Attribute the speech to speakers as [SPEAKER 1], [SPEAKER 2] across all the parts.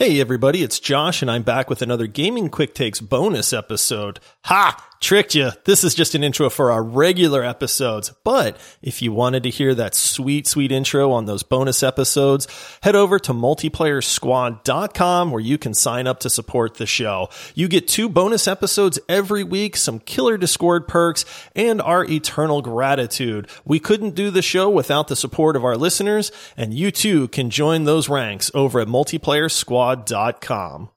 [SPEAKER 1] Hey everybody, it's Josh and I'm back with another Gaming Quick Takes bonus episode. Ha! Tricked you. This is just an intro for our regular episodes. But if you wanted to hear that sweet, sweet intro on those bonus episodes, head over to multiplayersquad.com where you can sign up to support the show. You get two bonus episodes every week, some killer Discord perks, and our eternal gratitude. We couldn't do the show without the support of our listeners, and you too can join those ranks over at multiplayersquad.com.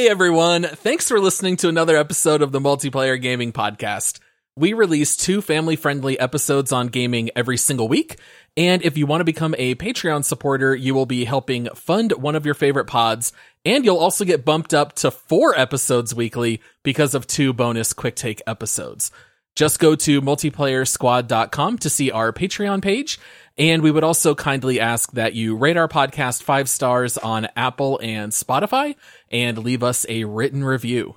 [SPEAKER 2] Hey everyone, thanks for listening to another episode of the Multiplayer Gaming Podcast. We release two family friendly episodes on gaming every single week. And if you want to become a Patreon supporter, you will be helping fund one of your favorite pods. And you'll also get bumped up to four episodes weekly because of two bonus quick take episodes. Just go to multiplayersquad.com to see our Patreon page. And we would also kindly ask that you rate our podcast five stars on Apple and Spotify and leave us a written review.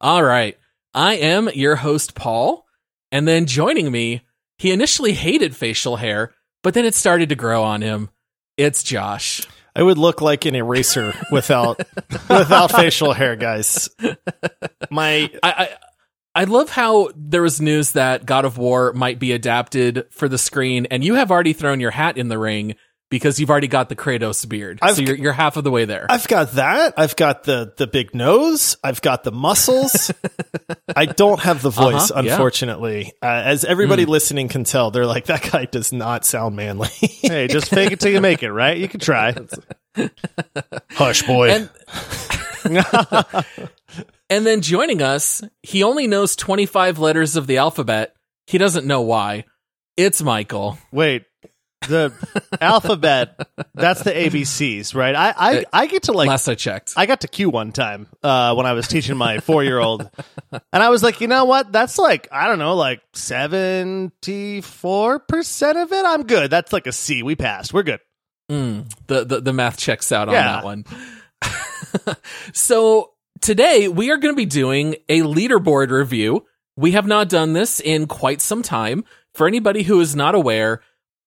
[SPEAKER 2] All right. I am your host, Paul. And then joining me, he initially hated facial hair, but then it started to grow on him. It's Josh.
[SPEAKER 1] I would look like an eraser without without facial hair, guys. My
[SPEAKER 2] I, I I love how there was news that God of War might be adapted for the screen, and you have already thrown your hat in the ring because you've already got the Kratos beard.
[SPEAKER 1] I've-
[SPEAKER 2] so you're, you're half of the way there.
[SPEAKER 1] I've got that. I've got the the big nose. I've got the muscles. I don't have the voice,
[SPEAKER 2] Uh-huh, yeah.
[SPEAKER 1] unfortunately. Uh, as everybody listening can tell, they're like, that guy does not sound manly.
[SPEAKER 3] Hey, just fake it till you make it, right? You can try.
[SPEAKER 1] Hush, boy.
[SPEAKER 2] And- and then joining us, he only knows 25 letters of the alphabet. He doesn't know why. It's Michael.
[SPEAKER 3] Wait, the alphabet, that's the ABCs, right? I, I, I get to like,
[SPEAKER 2] Last I checked.
[SPEAKER 3] I got to Q one time uh, when I was teaching my four year old. And I was like, you know what? That's like, I don't know, like 74% of it. I'm good. That's like a C. We passed. We're good.
[SPEAKER 2] Mm, the, the the math checks out on
[SPEAKER 3] Yeah.
[SPEAKER 2] that one. so today we are going to be doing a leaderboard review. We have not done this in quite some time. For anybody who is not aware,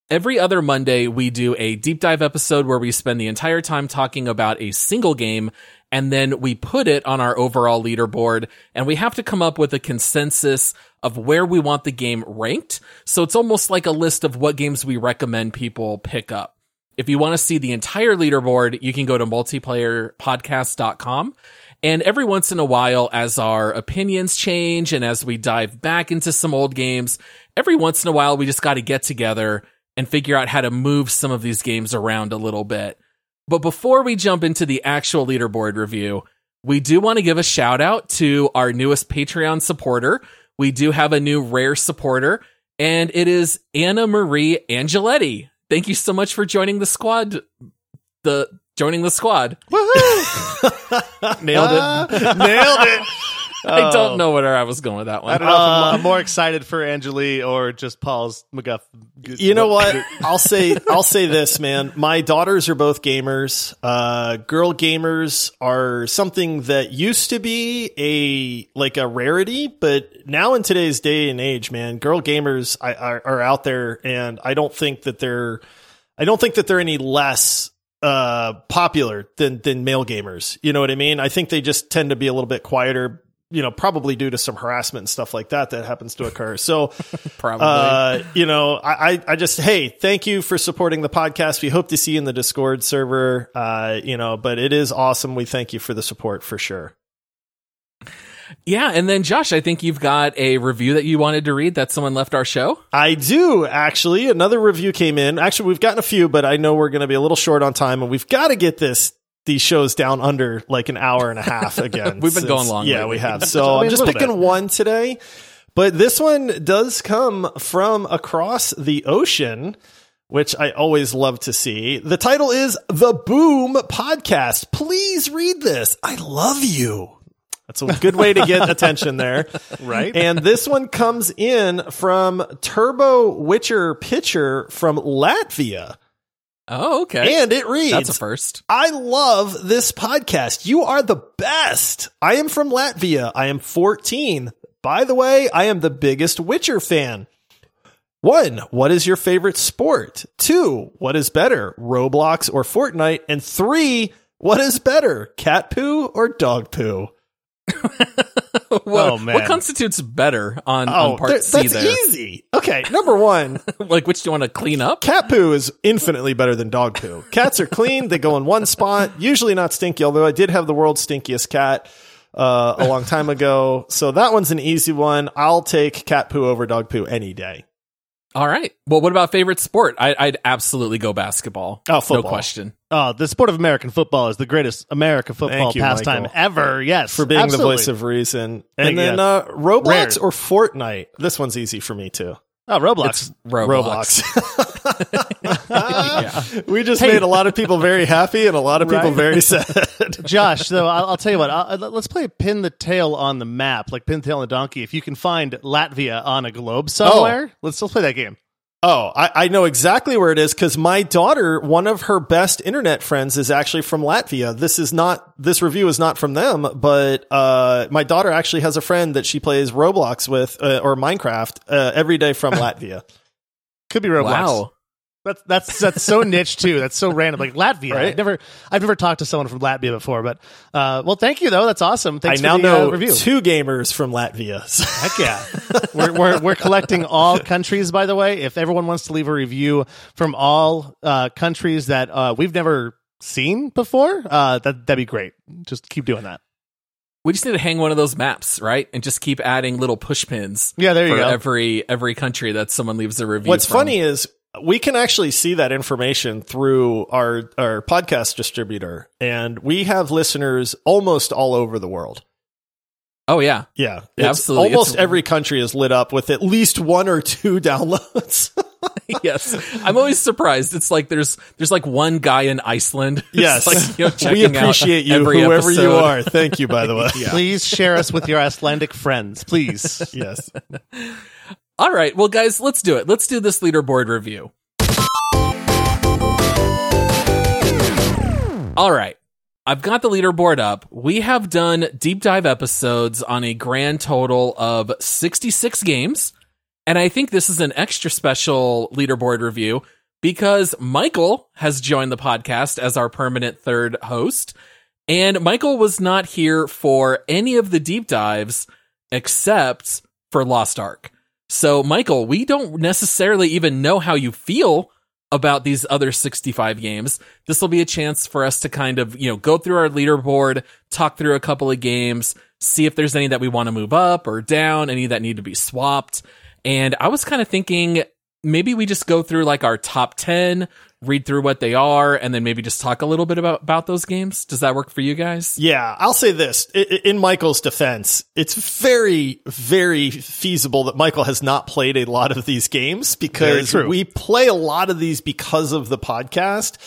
[SPEAKER 2] every other Monday we do a deep dive episode where we spend the entire time talking about a single game and then we put it on our overall leaderboard and we have to come up with a consensus of where we want the game ranked. So it's almost like a list of what games we recommend people pick up. If you want to see the entire leaderboard, you can go to multiplayerpodcast.com. And every once in a while, as our opinions change and as we dive back into some old games, every once in a while, we just got to get together and figure out how to move some of these games around a little bit. But before we jump into the actual leaderboard review, we do want to give a shout out to our newest Patreon supporter. We do have a new rare supporter, and it is Anna Marie Angeletti. Thank you so much for joining the squad. The joining the squad. Nailed it.
[SPEAKER 1] Nailed it.
[SPEAKER 2] I don't know where I was going with that
[SPEAKER 3] I
[SPEAKER 2] one.
[SPEAKER 3] don't know if
[SPEAKER 1] Uh,
[SPEAKER 3] I'm, I'm more excited for Angeli or just Paul's McGuff.
[SPEAKER 1] You know what? I'll say I'll say this, man. My daughters are both gamers. Uh, girl gamers are something that used to be a like a rarity, but now in today's day and age, man, girl gamers I, are, are out there, and I don't think that they're I don't think that they're any less uh popular than than male gamers. You know what I mean? I think they just tend to be a little bit quieter. You know, probably due to some harassment and stuff like that that happens to occur. So,
[SPEAKER 2] Probably.
[SPEAKER 1] uh, you know, I, I, I just, hey, thank you for supporting the podcast. We hope to see you in the Discord server. Uh, you know, but it is awesome. We thank you for the support for sure.
[SPEAKER 2] Yeah, and then Josh, I think you've got a review that you wanted to read that someone left our show.
[SPEAKER 1] I do actually. Another review came in. Actually, we've gotten a few, but I know we're going to be a little short on time and we've got to get this, these shows down under like an hour and a half again.
[SPEAKER 2] We've been
[SPEAKER 1] since-
[SPEAKER 2] going long
[SPEAKER 1] Yeah,
[SPEAKER 2] lately.
[SPEAKER 1] we have. So
[SPEAKER 3] I
[SPEAKER 1] I'm just picking
[SPEAKER 3] bit.
[SPEAKER 1] one today, but this one does come from across the ocean. which I always love to see. The title is The Boom Podcast. Please read this. I love you. That's a good way to get attention there.
[SPEAKER 3] Right?
[SPEAKER 1] And this one comes in from Turbo Witcher Pitcher from Latvia.
[SPEAKER 2] Oh, okay.
[SPEAKER 1] And it reads
[SPEAKER 2] That's a first.
[SPEAKER 1] I love this podcast. You are the best. I am from Latvia. I am 14. By the way, I am the biggest Witcher fan. One, what is your favorite sport? Two, what is better, Roblox or Fortnite? And three, what is better, cat poo or dog poo?
[SPEAKER 2] What,
[SPEAKER 3] Oh, man.
[SPEAKER 2] what constitutes better on, on part
[SPEAKER 1] there-
[SPEAKER 2] C
[SPEAKER 1] Oh, that's
[SPEAKER 2] there?
[SPEAKER 1] easy. Okay, number one,
[SPEAKER 2] like, which do you want to clean up?
[SPEAKER 1] cat poo is infinitely better than dog poo. Cats are clean; they go in one spot, usually not stinky. Although I did have the world's stinkiest cat uh, a long time ago, so that one's an easy one. I'll take cat poo over dog poo any day.
[SPEAKER 2] All right. Well, what about favorite sport? I, I'd absolutely go basketball.
[SPEAKER 1] Oh, football.
[SPEAKER 2] No question.
[SPEAKER 3] Oh, the sport of American football is the greatest American football
[SPEAKER 1] you,
[SPEAKER 3] pastime
[SPEAKER 1] Michael.
[SPEAKER 3] ever. Yes,
[SPEAKER 1] for being
[SPEAKER 3] absolutely.
[SPEAKER 1] the voice of reason.
[SPEAKER 3] Thank
[SPEAKER 1] And then
[SPEAKER 3] you.
[SPEAKER 1] uh, Roblox
[SPEAKER 3] Rare.
[SPEAKER 1] or Fortnite. This one's easy for me too.
[SPEAKER 3] Oh, Roblox.
[SPEAKER 2] Roblox.
[SPEAKER 1] we just
[SPEAKER 3] Hey.
[SPEAKER 1] made a lot of people very happy and a lot of people
[SPEAKER 3] Right.
[SPEAKER 1] very sad.
[SPEAKER 3] Josh, so I'll, I'll tell you what. I'll, let's play pin the tail on the map, like pin the tail on the donkey. If you can find Latvia on a globe oh. somewhere, let's let's play that game.
[SPEAKER 1] Oh, I, I know exactly where it is because my daughter, one of her best internet friends, is actually from Latvia. This is not this review is not from them, but uh, my daughter actually has a friend that she plays Roblox with uh, or Minecraft uh, every day from Latvia.
[SPEAKER 3] Could be Roblox.
[SPEAKER 2] Wow.
[SPEAKER 3] That's that's that's so niche too. That's so random. Like Latvia.
[SPEAKER 1] Right?
[SPEAKER 3] I've never I've never talked to someone from Latvia before. But uh, well, thank you though. That's awesome. Thanks
[SPEAKER 1] I now
[SPEAKER 3] the,
[SPEAKER 1] know
[SPEAKER 3] uh, review.
[SPEAKER 1] two gamers from Latvia. So.
[SPEAKER 3] Heck yeah. we're, we're, we're collecting all countries, by the way. If everyone wants to leave a review from all uh, countries that uh, we've never seen before, uh, that, that'd be great. Just keep doing that.
[SPEAKER 2] We just need to hang one of those maps, right? And just keep adding little push pins.
[SPEAKER 3] Yeah, there you
[SPEAKER 2] for
[SPEAKER 3] go.
[SPEAKER 2] every every country that someone leaves a review.
[SPEAKER 1] What's
[SPEAKER 2] from.
[SPEAKER 1] funny is we can actually see that information through our our podcast distributor, and we have listeners almost all over the world.
[SPEAKER 2] Oh yeah,
[SPEAKER 1] Yeah,
[SPEAKER 2] Yeah,
[SPEAKER 1] It's-
[SPEAKER 2] absolutely.
[SPEAKER 1] Almost
[SPEAKER 2] It's-
[SPEAKER 1] every country is lit up with at least one or two downloads.
[SPEAKER 2] yes. I'm always surprised. It's like there's there's like one guy in Iceland.
[SPEAKER 1] yes,
[SPEAKER 2] like, you know,
[SPEAKER 1] we
[SPEAKER 2] checking out
[SPEAKER 1] appreciate you,
[SPEAKER 2] every
[SPEAKER 1] whoever you are. Thank you, by the way.
[SPEAKER 3] Please share us with your Icelandic friends, please.
[SPEAKER 1] Yes.
[SPEAKER 2] All right, well, guys, let's do it. Let's do this leaderboard review. All right. I've got the leaderboard up. We have done deep dive episodes on a grand total of 66 games. And I think this is an extra special leaderboard review because Michael has joined the podcast as our permanent third host. And Michael was not here for any of the deep dives except for Lost Ark. So, Michael, we don't necessarily even know how you feel about these other 65 games. This will be a chance for us to kind of, you know, go through our leaderboard, talk through a couple of games, see if there's any that we want to move up or down, any that need to be swapped. And I was kind of thinking maybe we just go through like our top 10, read through what they are, and then maybe just talk a little bit about, about those games. Does that work for you guys?
[SPEAKER 1] Yeah, I'll say this I- I- in Michael's defense, it's very, very feasible that Michael has not played a lot of these games because we play a lot of these because of the podcast.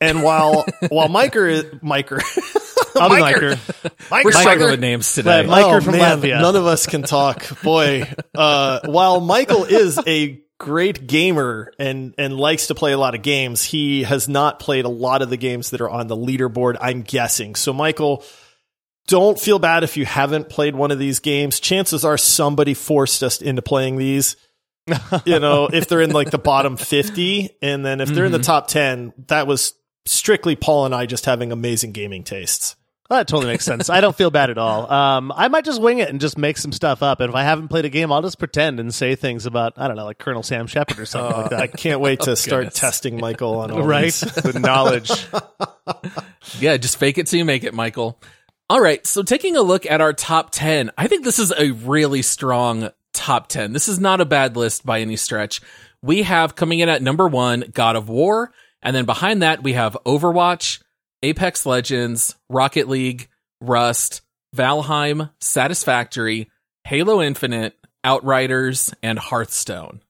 [SPEAKER 1] And while while Miker is Miker,
[SPEAKER 3] I'll be
[SPEAKER 1] Miker.
[SPEAKER 3] Miker.
[SPEAKER 2] We're struggling with names today.
[SPEAKER 3] Right, Mike- Miker from
[SPEAKER 1] Oh, man,
[SPEAKER 3] Latvia.
[SPEAKER 1] None of us can talk. Boy, uh, while Michael is a great gamer and and likes to play a lot of games, he has not played a lot of the games that are on the leaderboard. I'm guessing. So, Michael, don't feel bad if you haven't played one of these games. Chances are somebody forced us into playing these. you know, if they're in like the bottom 50, and then if they're in the mm-hmm. top 10, that was strictly Paul and I just having amazing gaming tastes.
[SPEAKER 3] Oh, that totally makes sense. I don't feel bad at all. Um, I might just wing it and just make some stuff up. And if I haven't played a game, I'll just pretend and say things about I don't know, like Colonel Sam Shepard or something like
[SPEAKER 1] that. I can't wait to start
[SPEAKER 2] goodness.
[SPEAKER 1] testing Michael on all
[SPEAKER 3] right,
[SPEAKER 1] these.
[SPEAKER 3] the knowledge.
[SPEAKER 2] Yeah, just fake it till you make it, Michael. All right, so taking a look at our top 10, I think this is a really strong top 10. This is not a bad list by any stretch. We have coming in at number one, God of War. And then behind that, we have Overwatch, Apex Legends, Rocket League, Rust, Valheim, Satisfactory, Halo Infinite, Outriders, and Hearthstone.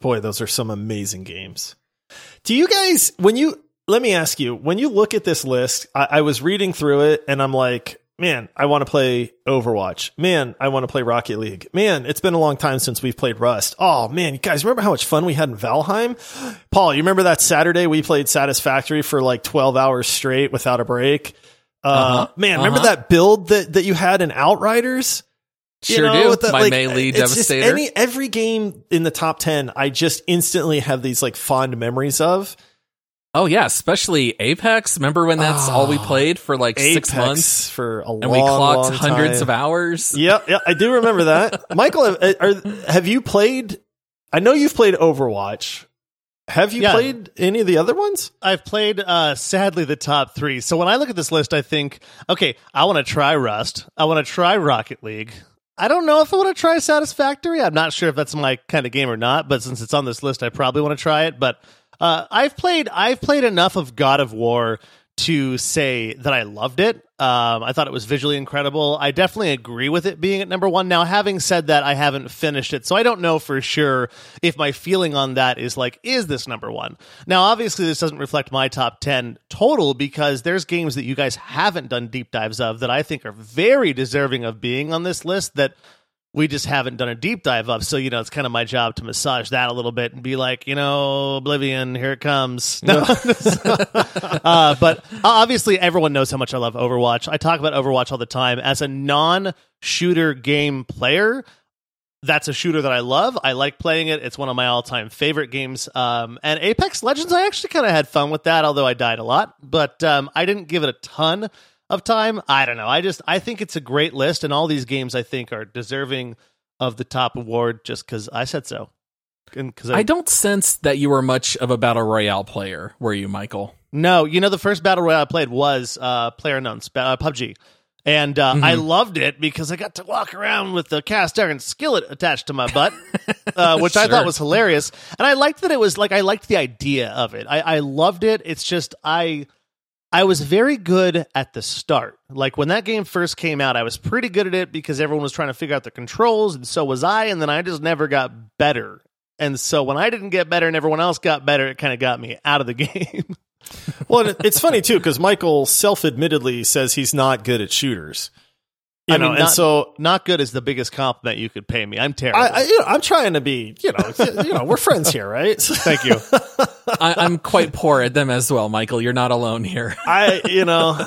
[SPEAKER 1] Boy, those are some amazing games. Do you guys, when you, let me ask you, when you look at this list, I, I was reading through it and I'm like, man, I want to play Overwatch. Man, I want to play Rocket League. Man, it's been a long time since we've played Rust. Oh man, you guys remember how much fun we had in Valheim? Paul, you remember that Saturday we played Satisfactory for like 12 hours straight without a break? Uh,
[SPEAKER 2] Uh-huh.
[SPEAKER 1] man, remember
[SPEAKER 2] Uh-huh.
[SPEAKER 1] that build that, that you had in Outriders? You
[SPEAKER 2] Sure
[SPEAKER 1] know,
[SPEAKER 2] do. My
[SPEAKER 1] like,
[SPEAKER 2] melee devastator.
[SPEAKER 1] any every game in the top ten, I just instantly have these like fond memories of.
[SPEAKER 2] Oh yeah, especially Apex. Remember when that's all we
[SPEAKER 1] Oh,
[SPEAKER 2] played for like six months,
[SPEAKER 1] for a long, time.
[SPEAKER 2] and we clocked
[SPEAKER 1] long
[SPEAKER 2] hundreds
[SPEAKER 1] time.
[SPEAKER 2] of hours.
[SPEAKER 1] Yeah, yeah, I do remember that. Michael, uh, are, have you played? I know you've played Overwatch. Have you
[SPEAKER 3] Yeah.
[SPEAKER 1] played any of the other ones?
[SPEAKER 3] I've played uh sadly the top three. So when I look at this list, I think, okay, I want to try Rust. I want to try Rocket League. I don't know if I want to try Satisfactory. I'm not sure if that's my kind of game or not, but since it's on this list, I probably want to try it. But uh, I've played I've played enough of God of War to say that I loved it. Um, I thought it was visually incredible. I definitely agree with it being at number one. Now, having said that, I haven't finished it, so I don't know for sure if my feeling on that is like, is this number one? Now, obviously, this doesn't reflect my top 10 total because there's games that you guys haven't done deep dives of that I think are very deserving of being on this list that we just haven't done a deep dive of. So, you know, it's kind of my job to massage that a little bit and be like, you know, Oblivion, here it comes. No. uh, but obviously, everyone knows how much I love Overwatch. I talk about Overwatch all the time. As a non shooter game player, that's a shooter that I love. I like playing it. It's one of my all time favorite games. Um, and Apex Legends, I actually kind of had fun with that, although I died a lot. But um, I didn't give it a ton of time. I don't know. I just I think it's a great list, and all these games I think are deserving of the top award just because I said so. And because
[SPEAKER 2] I don't sense that you were much of a battle royale player, were you, Michael?
[SPEAKER 3] No, you know the first battle royale I played was uh, Player Unknown's uh, PUBG, and uh, I loved it because I got to walk around with the cast iron skillet attached to my butt, uh, which I thought was hilarious. And I liked that it was like I liked the idea of it. I, I loved it. It's just I I was very good at the start. Like when that game first came out, I was pretty good at it because everyone was trying to figure out the controls, and so was I. And then I just never got better. And so when I didn't get better and everyone else got better, it kind of got me out of the game.
[SPEAKER 1] Well, it's funny too because Michael self-admittedly says he's not good at shooters. You
[SPEAKER 3] I
[SPEAKER 1] know,
[SPEAKER 3] mean,
[SPEAKER 1] and
[SPEAKER 3] not-
[SPEAKER 1] so
[SPEAKER 3] Not good is the biggest compliment you could pay me. I'm terrible.
[SPEAKER 1] I, I, you know, I'm trying to be, you know, you know, we're friends here, right?
[SPEAKER 3] Thank you.
[SPEAKER 2] I, I'm quite poor at them as well, Michael. You're not alone here.
[SPEAKER 1] I, you know,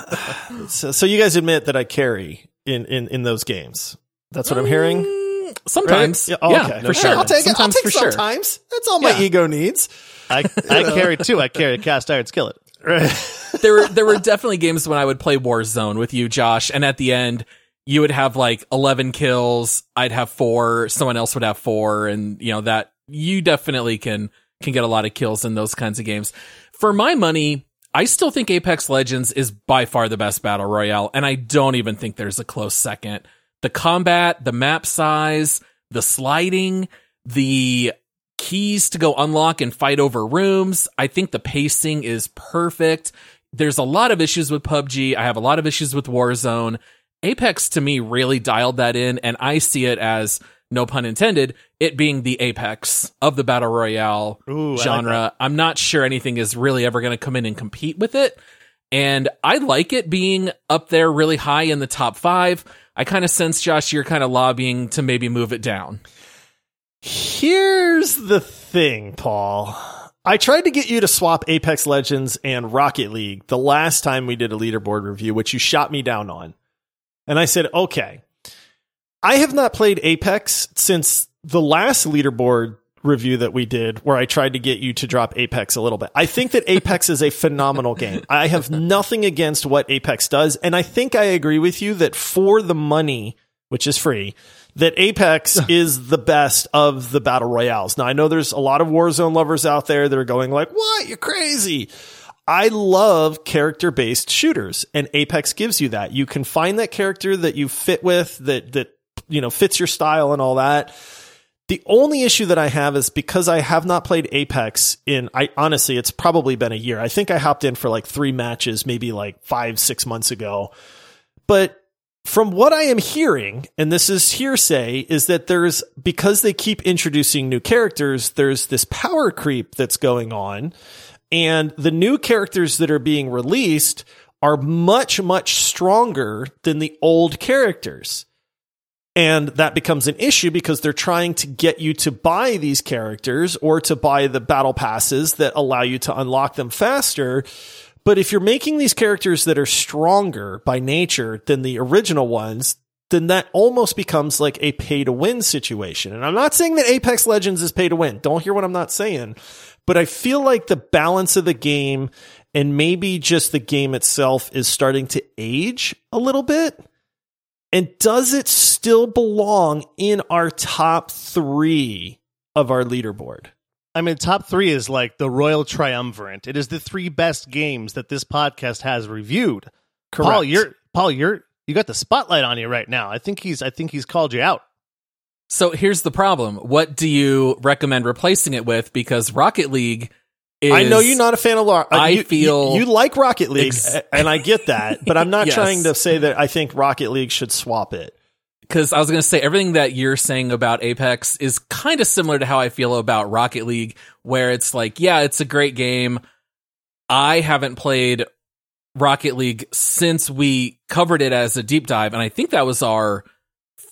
[SPEAKER 1] so, so you guys admit that I carry in in in those games. That's what I'm hearing.
[SPEAKER 2] Mm, Sometimes,
[SPEAKER 1] Right?
[SPEAKER 2] yeah,
[SPEAKER 1] oh, okay.
[SPEAKER 2] for sure.
[SPEAKER 1] I'll take it. I'll
[SPEAKER 2] Sometimes
[SPEAKER 1] take
[SPEAKER 2] for sure.
[SPEAKER 1] sometimes. That's all my
[SPEAKER 2] Yeah.
[SPEAKER 1] ego needs.
[SPEAKER 3] I, I carry too. I carry a cast iron skillet.
[SPEAKER 2] there were there were definitely games when I would play Warzone with you, Josh, and at the end you would have like eleven kills, I'd have four, someone else would have four, and you know that you definitely can can get a lot of kills in those kinds of games. For my money, I still think Apex Legends is by far the best battle royale, and I don't even think there's a close second. The combat, the map size, the sliding, the keys to go unlock and fight over rooms. I think the pacing is perfect. There's a lot of issues with PUBG. I have a lot of issues with Warzone. Apex to me really dialed that in, and I see it as no pun intended, it being the apex of the battle royale
[SPEAKER 3] Ooh, I like
[SPEAKER 2] genre. I'm not sure anything is really ever going to come in and compete with it. And I like it being up there really high in the top five. I kind of sense, Josh, you're kind of lobbying to maybe move it down.
[SPEAKER 1] Here's the thing, Paul. I tried to get you to swap Apex Legends and Rocket League the last time we did a leaderboard review, which you shot me down on. And I said, okay. I have not played Apex since the last leaderboard review that we did where I tried to get you to drop Apex a little bit. I think that Apex is a phenomenal game. I have nothing against what Apex does. And I think I agree with you that for the money, which is free, that Apex is the best of the battle royales. Now I know there's a lot of Warzone lovers out there that are going like, "What? You're crazy." I love character based shooters and Apex gives you that. You can find that character that you fit with that that you know fits your style and all that. The only issue that I have is because I have not played Apex in I honestly it's probably been a year. I think I hopped in for like 3 matches maybe like 5 6 months ago. But from what I am hearing, and this is hearsay, is that there's because they keep introducing new characters, there's this power creep that's going on. And the new characters that are being released are much, much stronger than the old characters. And that becomes an issue because they're trying to get you to buy these characters or to buy the battle passes that allow you to unlock them faster. But if you're making these characters that are stronger by nature than the original ones, then that almost becomes like a pay to win situation. And I'm not saying that Apex Legends is pay to win. Don't hear what I'm not saying. But I feel like the balance of the game and maybe just the game itself is starting to age a little bit. And does it still belong in our top three of our leaderboard?
[SPEAKER 3] I mean, top three is like the Royal Triumvirate. It is the three best games that this podcast has reviewed.
[SPEAKER 1] Correct.
[SPEAKER 3] Paul, you're Paul, you're you got the spotlight on you right now. I think he's I think he's called you out.
[SPEAKER 2] So here's the problem. What do you recommend replacing it with? Because Rocket League is.
[SPEAKER 1] I know you're not a fan of. Lar- uh,
[SPEAKER 2] I
[SPEAKER 1] you,
[SPEAKER 2] feel-
[SPEAKER 1] you, you like Rocket League,
[SPEAKER 2] Ex-
[SPEAKER 1] and I get that, but I'm not
[SPEAKER 2] Yes.
[SPEAKER 1] trying to say that I think Rocket League should swap it.
[SPEAKER 2] because I was going to say everything that you're saying about Apex is kind of similar to how I feel about Rocket League, where it's like, yeah, it's a great game. I haven't played Rocket League since we covered it as a deep dive, and I think that was our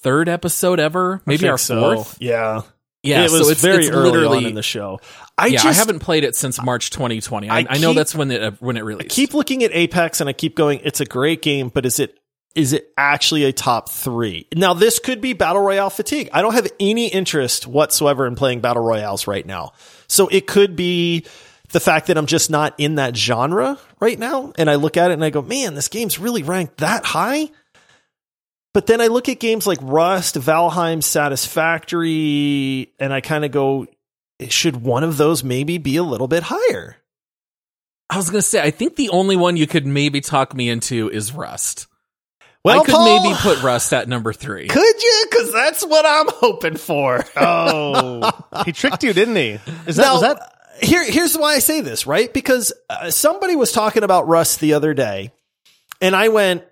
[SPEAKER 2] third episode ever, maybe our
[SPEAKER 1] so.
[SPEAKER 2] fourth.
[SPEAKER 1] Yeah,
[SPEAKER 2] Yeah,
[SPEAKER 1] it was
[SPEAKER 2] so it's
[SPEAKER 1] very
[SPEAKER 2] it's
[SPEAKER 1] early
[SPEAKER 2] literally
[SPEAKER 1] on in the show. I
[SPEAKER 2] yeah,
[SPEAKER 1] just
[SPEAKER 2] I haven't played it since March 2020. I,
[SPEAKER 1] I
[SPEAKER 2] I know that's when it uh, when it released.
[SPEAKER 1] keep looking at Apex, and I keep going. It's a great game, but is it is it actually a top three? Now, this could be battle royale fatigue. I don't have any interest whatsoever in playing battle royales right now, so it could be the fact that I'm just not in that genre right now. And I look at it and I go, man, this game's really ranked that high. But then I look at games like Rust, Valheim, Satisfactory, and I kind of go, should one of those maybe be a little bit higher?
[SPEAKER 2] I was going to say, I think the only one you could maybe talk me into is Rust.
[SPEAKER 1] Well,
[SPEAKER 2] I could
[SPEAKER 1] Paul-
[SPEAKER 2] maybe put Rust at number three.
[SPEAKER 1] Could you? Because that's what I'm hoping for.
[SPEAKER 3] Oh, he tricked you, didn't he? Is that
[SPEAKER 1] now,
[SPEAKER 3] was that?
[SPEAKER 1] here, here's why I say this, right? Because uh, somebody was talking about Rust the other day, and I went.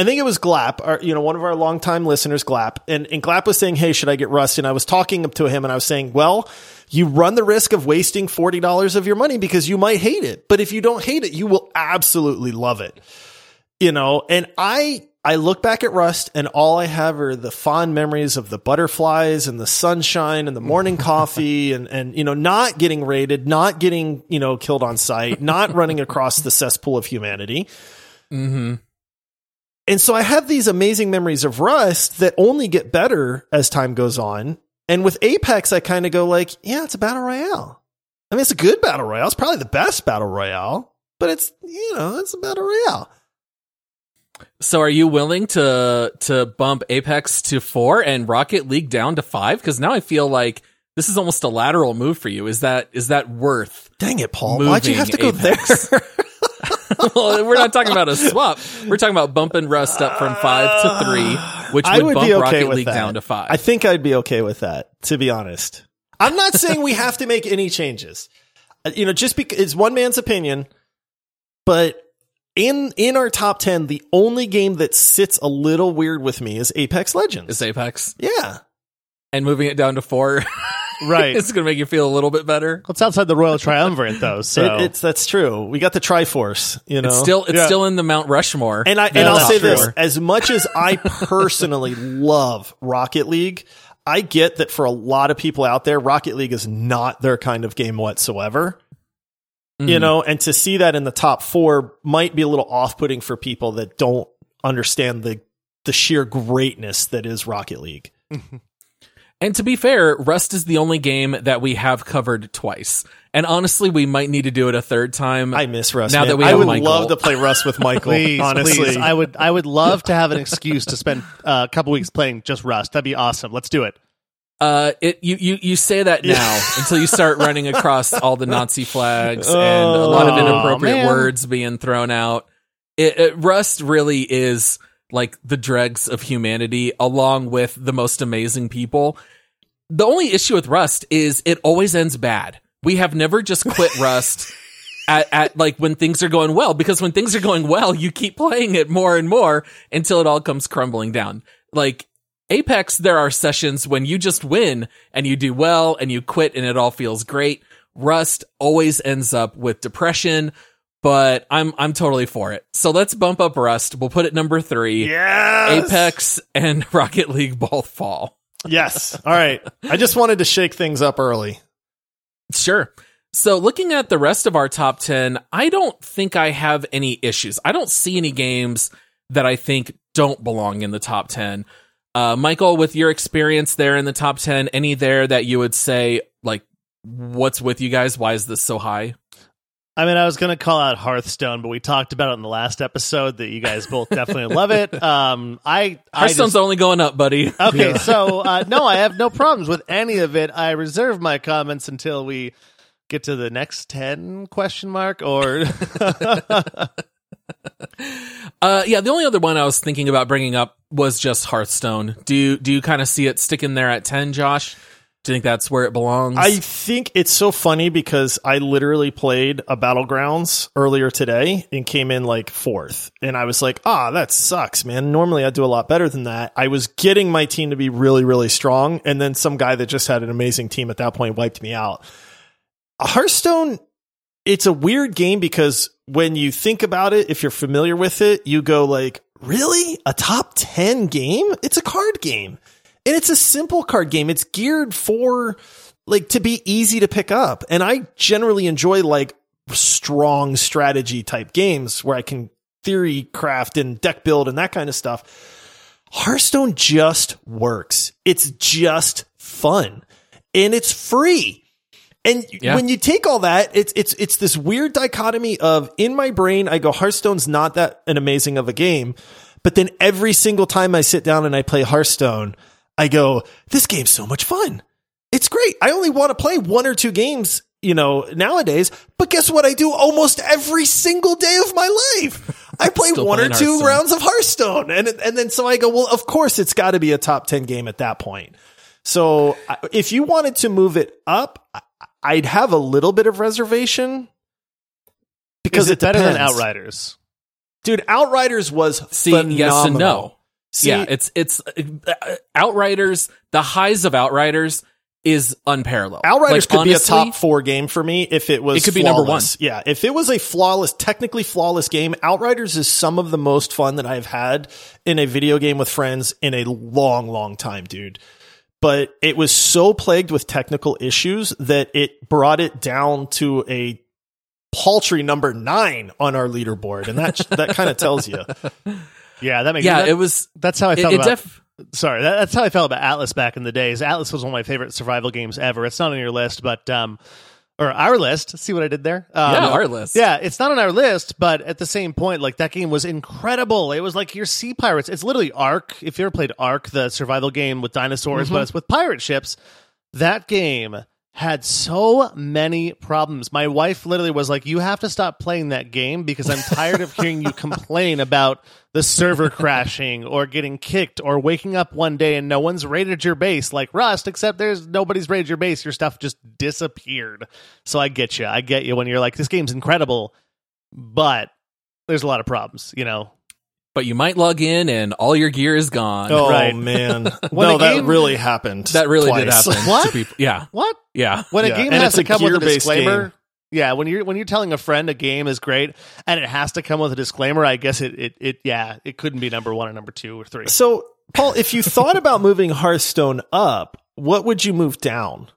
[SPEAKER 1] I think it was Glap, our, you know, one of our longtime listeners, Glap, and, and Glap was saying, "Hey, should I get Rust?" And I was talking to him, and I was saying, "Well, you run the risk of wasting forty dollars of your money because you might hate it, but if you don't hate it, you will absolutely love it." You know, and I I look back at Rust and all I have are the fond memories of the butterflies and the sunshine and the morning coffee and, and, you know, not getting raided, not getting, you know, killed on sight, not running across the cesspool of humanity.
[SPEAKER 2] hmm
[SPEAKER 1] And so I have these amazing memories of Rust that only get better as time goes on. And with Apex, I kind of go like, yeah, it's a battle royale. I mean, it's a good battle royale. It's probably the best battle royale, but it's, you know, it's a battle royale.
[SPEAKER 2] So, are you willing to to bump Apex to four and Rocket League down to five? Because now I feel like this is almost a lateral move for you. Is that is that worth?
[SPEAKER 1] Dang it, Paul. Why'd you have to go there?
[SPEAKER 2] well, we're not talking about a swap. We're talking about bumping Rust up from five to three, which would,
[SPEAKER 1] would
[SPEAKER 2] bump
[SPEAKER 1] be okay
[SPEAKER 2] Rocket League
[SPEAKER 1] that.
[SPEAKER 2] down to five.
[SPEAKER 1] I think I'd be okay with that, to be honest. I'm not saying we have to make any changes. Uh, You know, just because it's one man's opinion, but in in our top 10, the only game that sits a little weird with me is Apex Legends.
[SPEAKER 2] is Apex
[SPEAKER 1] yeah.
[SPEAKER 2] and moving it down to four.
[SPEAKER 3] Right.
[SPEAKER 2] it's going to make you feel a little bit better.
[SPEAKER 3] It's outside the Royal Triumvirate, though. So
[SPEAKER 1] It, it's that's true. We got the Triforce, you know.
[SPEAKER 2] It's still it's
[SPEAKER 3] Yeah.
[SPEAKER 2] still in the Mount Rushmore.
[SPEAKER 1] And I and I'll say this: as much as I personally love Rocket League, I get that for a lot of people out there, Rocket League is not their kind of game whatsoever. You
[SPEAKER 2] Mhm.
[SPEAKER 1] know, and to see that in the top four might be a little off-putting for people that don't understand the the sheer greatness that is Rocket League.
[SPEAKER 2] And to be fair, Rust is the only game that we have covered twice. And honestly, we might need to do it a third time.
[SPEAKER 1] I miss Rust.
[SPEAKER 2] Now
[SPEAKER 1] man.
[SPEAKER 2] that we
[SPEAKER 1] I
[SPEAKER 2] have
[SPEAKER 1] would
[SPEAKER 2] Michael.
[SPEAKER 1] love to play Rust with Michael.
[SPEAKER 3] please,
[SPEAKER 1] honestly,
[SPEAKER 3] please, I would, I would love to have an excuse to spend uh, a couple weeks playing just Rust. That'd be awesome. Let's do it.
[SPEAKER 2] Uh, it you you you say that now until you start running across all the Nazi flags and a lot of
[SPEAKER 3] Oh,
[SPEAKER 2] inappropriate
[SPEAKER 3] man.
[SPEAKER 2] words being thrown out. It, it, Rust really is like the dregs of humanity, along with the most amazing people. The only issue with Rust is it always ends bad. We have never just quit Rust. At, at like when things are going well, because when things are going well, you keep playing it more and more until it all comes crumbling down. Like Apex, there are sessions when you just win and you do well and you quit and it all feels great. Rust always ends up with depression, but I'm I'm totally for it. So let's bump up Rust. We'll put it number three.
[SPEAKER 1] yes,
[SPEAKER 2] Apex and Rocket League both fall.
[SPEAKER 1] Yes. All right. I just wanted to shake things up early.
[SPEAKER 2] Sure. So looking at the rest of our top 10, I don't think I have any issues. I don't see any games that I think don't belong in the top 10. Uh, Michael, with your experience there in the top 10, any there that you would say, like, what's with you guys? Why is this so high?
[SPEAKER 3] I mean, I was going to call out Hearthstone, but we talked about it in the last episode that you guys both definitely love it. Um, I
[SPEAKER 2] Hearthstone's
[SPEAKER 3] I just,
[SPEAKER 2] only going up, buddy.
[SPEAKER 3] okay. So uh, no, I have no problems with any of it. I reserve my comments until we get to the next ten question mark or.
[SPEAKER 2] Uh, yeah, the only other one I was thinking about bringing up was just Hearthstone. Do you do you kind of see it sticking there at ten, Josh? Do you think that's where it belongs?
[SPEAKER 1] I think it's so funny because I literally played a battlegrounds earlier today and came in like fourth. And I was like, ah, that sucks, man. Normally I do a lot better than that. I was getting my team to be really, really strong. And then some guy that just had an amazing team at that point wiped me out. Hearthstone, it's a weird game because when you think about it, if you're familiar with it, you go like, really? A top 10 game? It's a card game. And it's a simple card game. It's geared for like to be easy to pick up. And I generally enjoy like strong strategy type games where I can theory craft and deck build and that kind of stuff. Hearthstone just works. It's just fun and it's free. And
[SPEAKER 2] Yeah.
[SPEAKER 1] when you take all that, it's it's it's this weird dichotomy of in my brain, I go Hearthstone's not that an amazing of a game, but then every single time I sit down and I play Hearthstone, I go, this game's so much fun. It's great. I only want to play one or two games, you know, nowadays, but guess what? I do almost every single day of my life. I play one or two rounds of Hearthstone. And and then so I go, well, of course it's got to be a top 10 game at that point. So if you wanted to move it up, I'd have a little bit of reservation because
[SPEAKER 3] Is it, better than. Outriders?
[SPEAKER 1] Dude, Outriders was
[SPEAKER 2] See,
[SPEAKER 1] phenomenal.
[SPEAKER 2] yes and no.
[SPEAKER 1] See,
[SPEAKER 2] yeah, it's it's uh, Outriders. The highs of Outriders is unparalleled.
[SPEAKER 1] Outriders
[SPEAKER 2] Like,
[SPEAKER 1] could be a top four game for me if it was.
[SPEAKER 2] It could be number
[SPEAKER 1] one. Yeah, if it was a flawless, technically flawless game, Outriders is some of the most fun that I've had in a video game with friends in a long, long time, dude. But it was so plagued with technical issues that it brought it down to a paltry number nine on our leaderboard, and that that kind of tells you.
[SPEAKER 3] Yeah, that makes
[SPEAKER 2] Yeah,
[SPEAKER 3] that-
[SPEAKER 2] it was.
[SPEAKER 3] That's how I felt
[SPEAKER 2] it
[SPEAKER 3] about.
[SPEAKER 2] def-
[SPEAKER 3] sorry, that, that's how I felt about Atlas back in the days. Atlas was one of my favorite survival games ever. It's not on your list, but um, or our list. See what I did there? Um,
[SPEAKER 2] yeah, our list.
[SPEAKER 3] Yeah, it's not on our list, but at the same point, like that game was incredible. It was like your sea pirates. It's literally Ark. If you ever played Ark, the survival game with dinosaurs, but it's with pirate ships. That game had so many problems. My wife literally was like, "You have to stop playing that game because I'm tired of hearing you complain about the server crashing or getting kicked or waking up one day and no one's raided your base like Rust, except there's nobody's raided your base. Your stuff just disappeared." So I get you. I get you when you're like, "This game's incredible," but there's a lot of problems. You know,
[SPEAKER 2] But you might log in and all your gear is gone.
[SPEAKER 1] Oh
[SPEAKER 3] Right.
[SPEAKER 1] man,
[SPEAKER 3] When
[SPEAKER 1] no,
[SPEAKER 3] a
[SPEAKER 1] that
[SPEAKER 3] game-
[SPEAKER 1] really happened.
[SPEAKER 2] that really did happen
[SPEAKER 3] What?
[SPEAKER 2] to people. Yeah,
[SPEAKER 3] what?
[SPEAKER 2] yeah.
[SPEAKER 3] When
[SPEAKER 1] Yeah,
[SPEAKER 3] a game
[SPEAKER 1] and
[SPEAKER 3] has to
[SPEAKER 1] a
[SPEAKER 3] come with a
[SPEAKER 1] gear-based
[SPEAKER 3] disclaimer.
[SPEAKER 1] game.
[SPEAKER 3] Yeah, when you're when you're telling a friend a game is great and it has to come with a disclaimer, I guess it it, it yeah, it couldn't be number one or number two or three.
[SPEAKER 1] So, Paul, if you thought about moving Hearthstone up, what would you move down?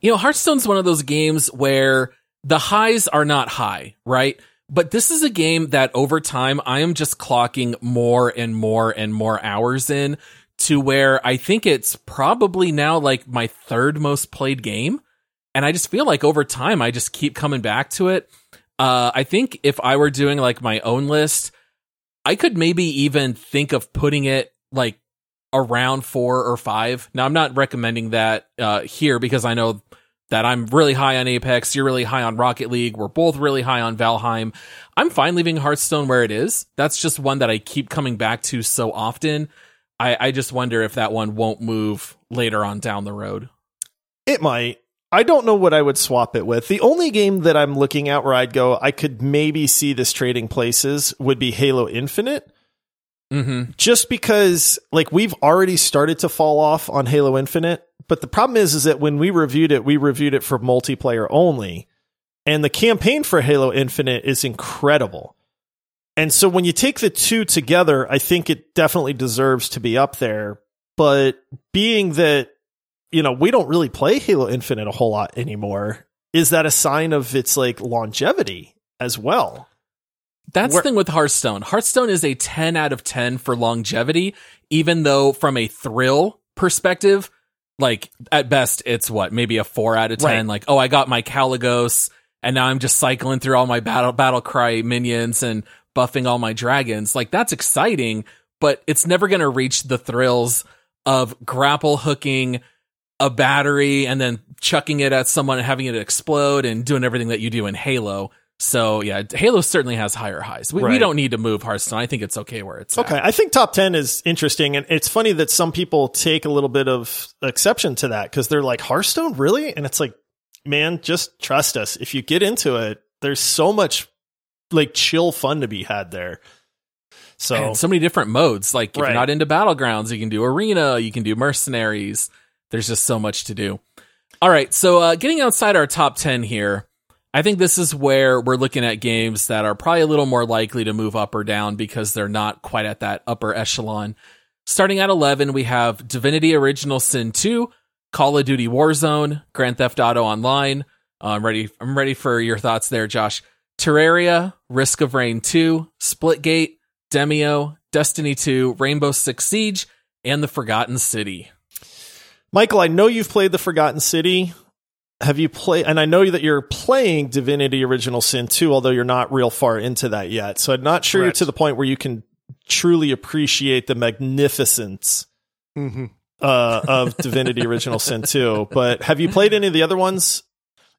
[SPEAKER 2] You know, Hearthstone's one of those games where the highs are not high, right? But this is a game that over time I am just clocking more and more and more hours in to where I think it's probably now like my third most played game. And I just feel like over time I just keep coming back to it. Uh, I think if I were doing like my own list, I could maybe even think of putting it like around four or five. Now I'm not recommending that uh, here because I know that I'm really high on Apex. You're really high on Rocket League. We're both really high on Valheim. I'm fine leaving Hearthstone where it is. That's just one that I keep coming back to so often. I, I just wonder if that one won't move later on down the road.
[SPEAKER 1] It might. I don't know what I would swap it with. The only game that I'm looking at where I'd go, I could maybe see this trading places would be Halo Infinite.
[SPEAKER 2] Mm-hmm.
[SPEAKER 1] Just because, like, we've already started to fall off on Halo Infinite. But the problem is, is that when we reviewed it, we reviewed it for multiplayer only. And the campaign for Halo Infinite is incredible. And so when you take the two together, I think it definitely deserves to be up there. But being that, you know, we don't really play Halo Infinite a whole lot anymore, is that a sign of its like longevity as well?
[SPEAKER 2] That's
[SPEAKER 1] Where-
[SPEAKER 2] the thing with Hearthstone. Hearthstone is a 10 out of 10 for longevity, even though from a thrill perspective, like at best it's what, maybe a 4 out of 10.
[SPEAKER 1] Right.
[SPEAKER 2] Like, oh, I got my Kalecgos and now I'm just cycling through all my battle battle cry minions and buffing all my dragons. Like that's exciting, but it's never going to reach the thrills of grapple hooking a battery and then chucking it at someone and having it explode and doing everything that you do in Halo. So yeah, Halo certainly has higher highs. We, we don't need to move Hearthstone. I think it's okay where it's
[SPEAKER 1] Okay,
[SPEAKER 2] At.
[SPEAKER 1] I think top 10 is interesting. And it's funny that some people take a little bit of exception to that because they're like, Hearthstone, really? And it's like, man, just trust us. If you get into it, there's so much like chill fun to be had there. So,
[SPEAKER 2] And so many different modes. Like if
[SPEAKER 1] Right.
[SPEAKER 2] you're not into battlegrounds, you can do arena, you can do mercenaries. There's just so much to do. All right, so uh, getting outside our top 10 here, I think this is where we're looking at games that are probably a little more likely to move up or down because they're not quite at that upper echelon. Starting at 11, we have Divinity Original Sin 2, Call of Duty Warzone, Grand Theft Auto Online. Uh, I'm ready. I'm ready for your thoughts there, Josh. Terraria, Risk of Rain 2, Splitgate, Demio, Destiny 2, Rainbow Six Siege, and The Forgotten City.
[SPEAKER 1] Michael, I know you've played The Forgotten City. Have you played, and I know that you're playing Divinity Original Sin 2, although you're not real far into that yet. So I'm not sure
[SPEAKER 3] Correct.
[SPEAKER 1] you're to the point where you can truly appreciate the magnificence
[SPEAKER 3] hmm
[SPEAKER 1] uh, of Divinity Original Sin 2. But have you played any of the other ones?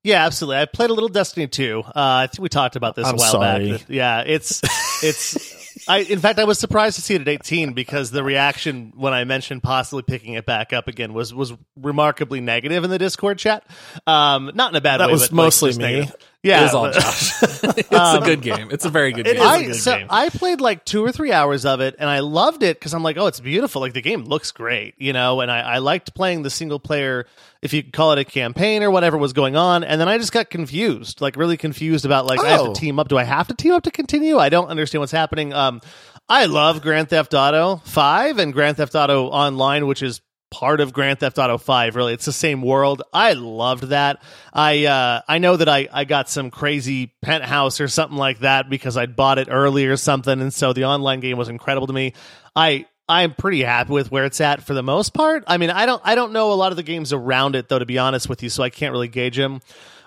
[SPEAKER 3] Yeah, absolutely. I played a little Destiny 2. Uh, I think we talked about this
[SPEAKER 1] I'm
[SPEAKER 3] a while
[SPEAKER 1] sorry.
[SPEAKER 3] back. Yeah, it's it's. I in fact I was surprised to see it at 18 because the reaction when I mentioned possibly picking it back up again was was remarkably negative in the Discord chat. Um, not in a bad
[SPEAKER 1] That
[SPEAKER 3] way.
[SPEAKER 1] was
[SPEAKER 3] but, like,
[SPEAKER 1] mostly
[SPEAKER 3] just
[SPEAKER 1] me.
[SPEAKER 3] negative. Yeah,
[SPEAKER 2] it is all
[SPEAKER 3] but-
[SPEAKER 2] Josh. it's
[SPEAKER 3] Um,
[SPEAKER 2] a good game. It's a very good
[SPEAKER 1] it
[SPEAKER 2] game.
[SPEAKER 1] is a
[SPEAKER 3] I
[SPEAKER 1] good
[SPEAKER 3] so
[SPEAKER 1] game.
[SPEAKER 3] I played like two or three hours of it, and I loved it because I'm like, oh, it's beautiful. Like the game looks great, you know. And I, I liked playing the single player, if you could call it a campaign or whatever was going on. And then I just got confused, like really confused about like I have
[SPEAKER 1] Oh.
[SPEAKER 3] to team up. Do I have to team up to continue? I don't understand what's happening. Um, I love Grand Theft Auto Five and Grand Theft Auto Online, which is part of Grand Theft Auto 5 really. It's the same world. I loved that. I uh I know that I I got some crazy penthouse or something like that because I'd bought it early or something and so the online game was incredible to me. I I'm pretty happy with where it's at for the most part. I mean I don't I don't know a lot of the games around it though to be honest with you so I can't really gauge them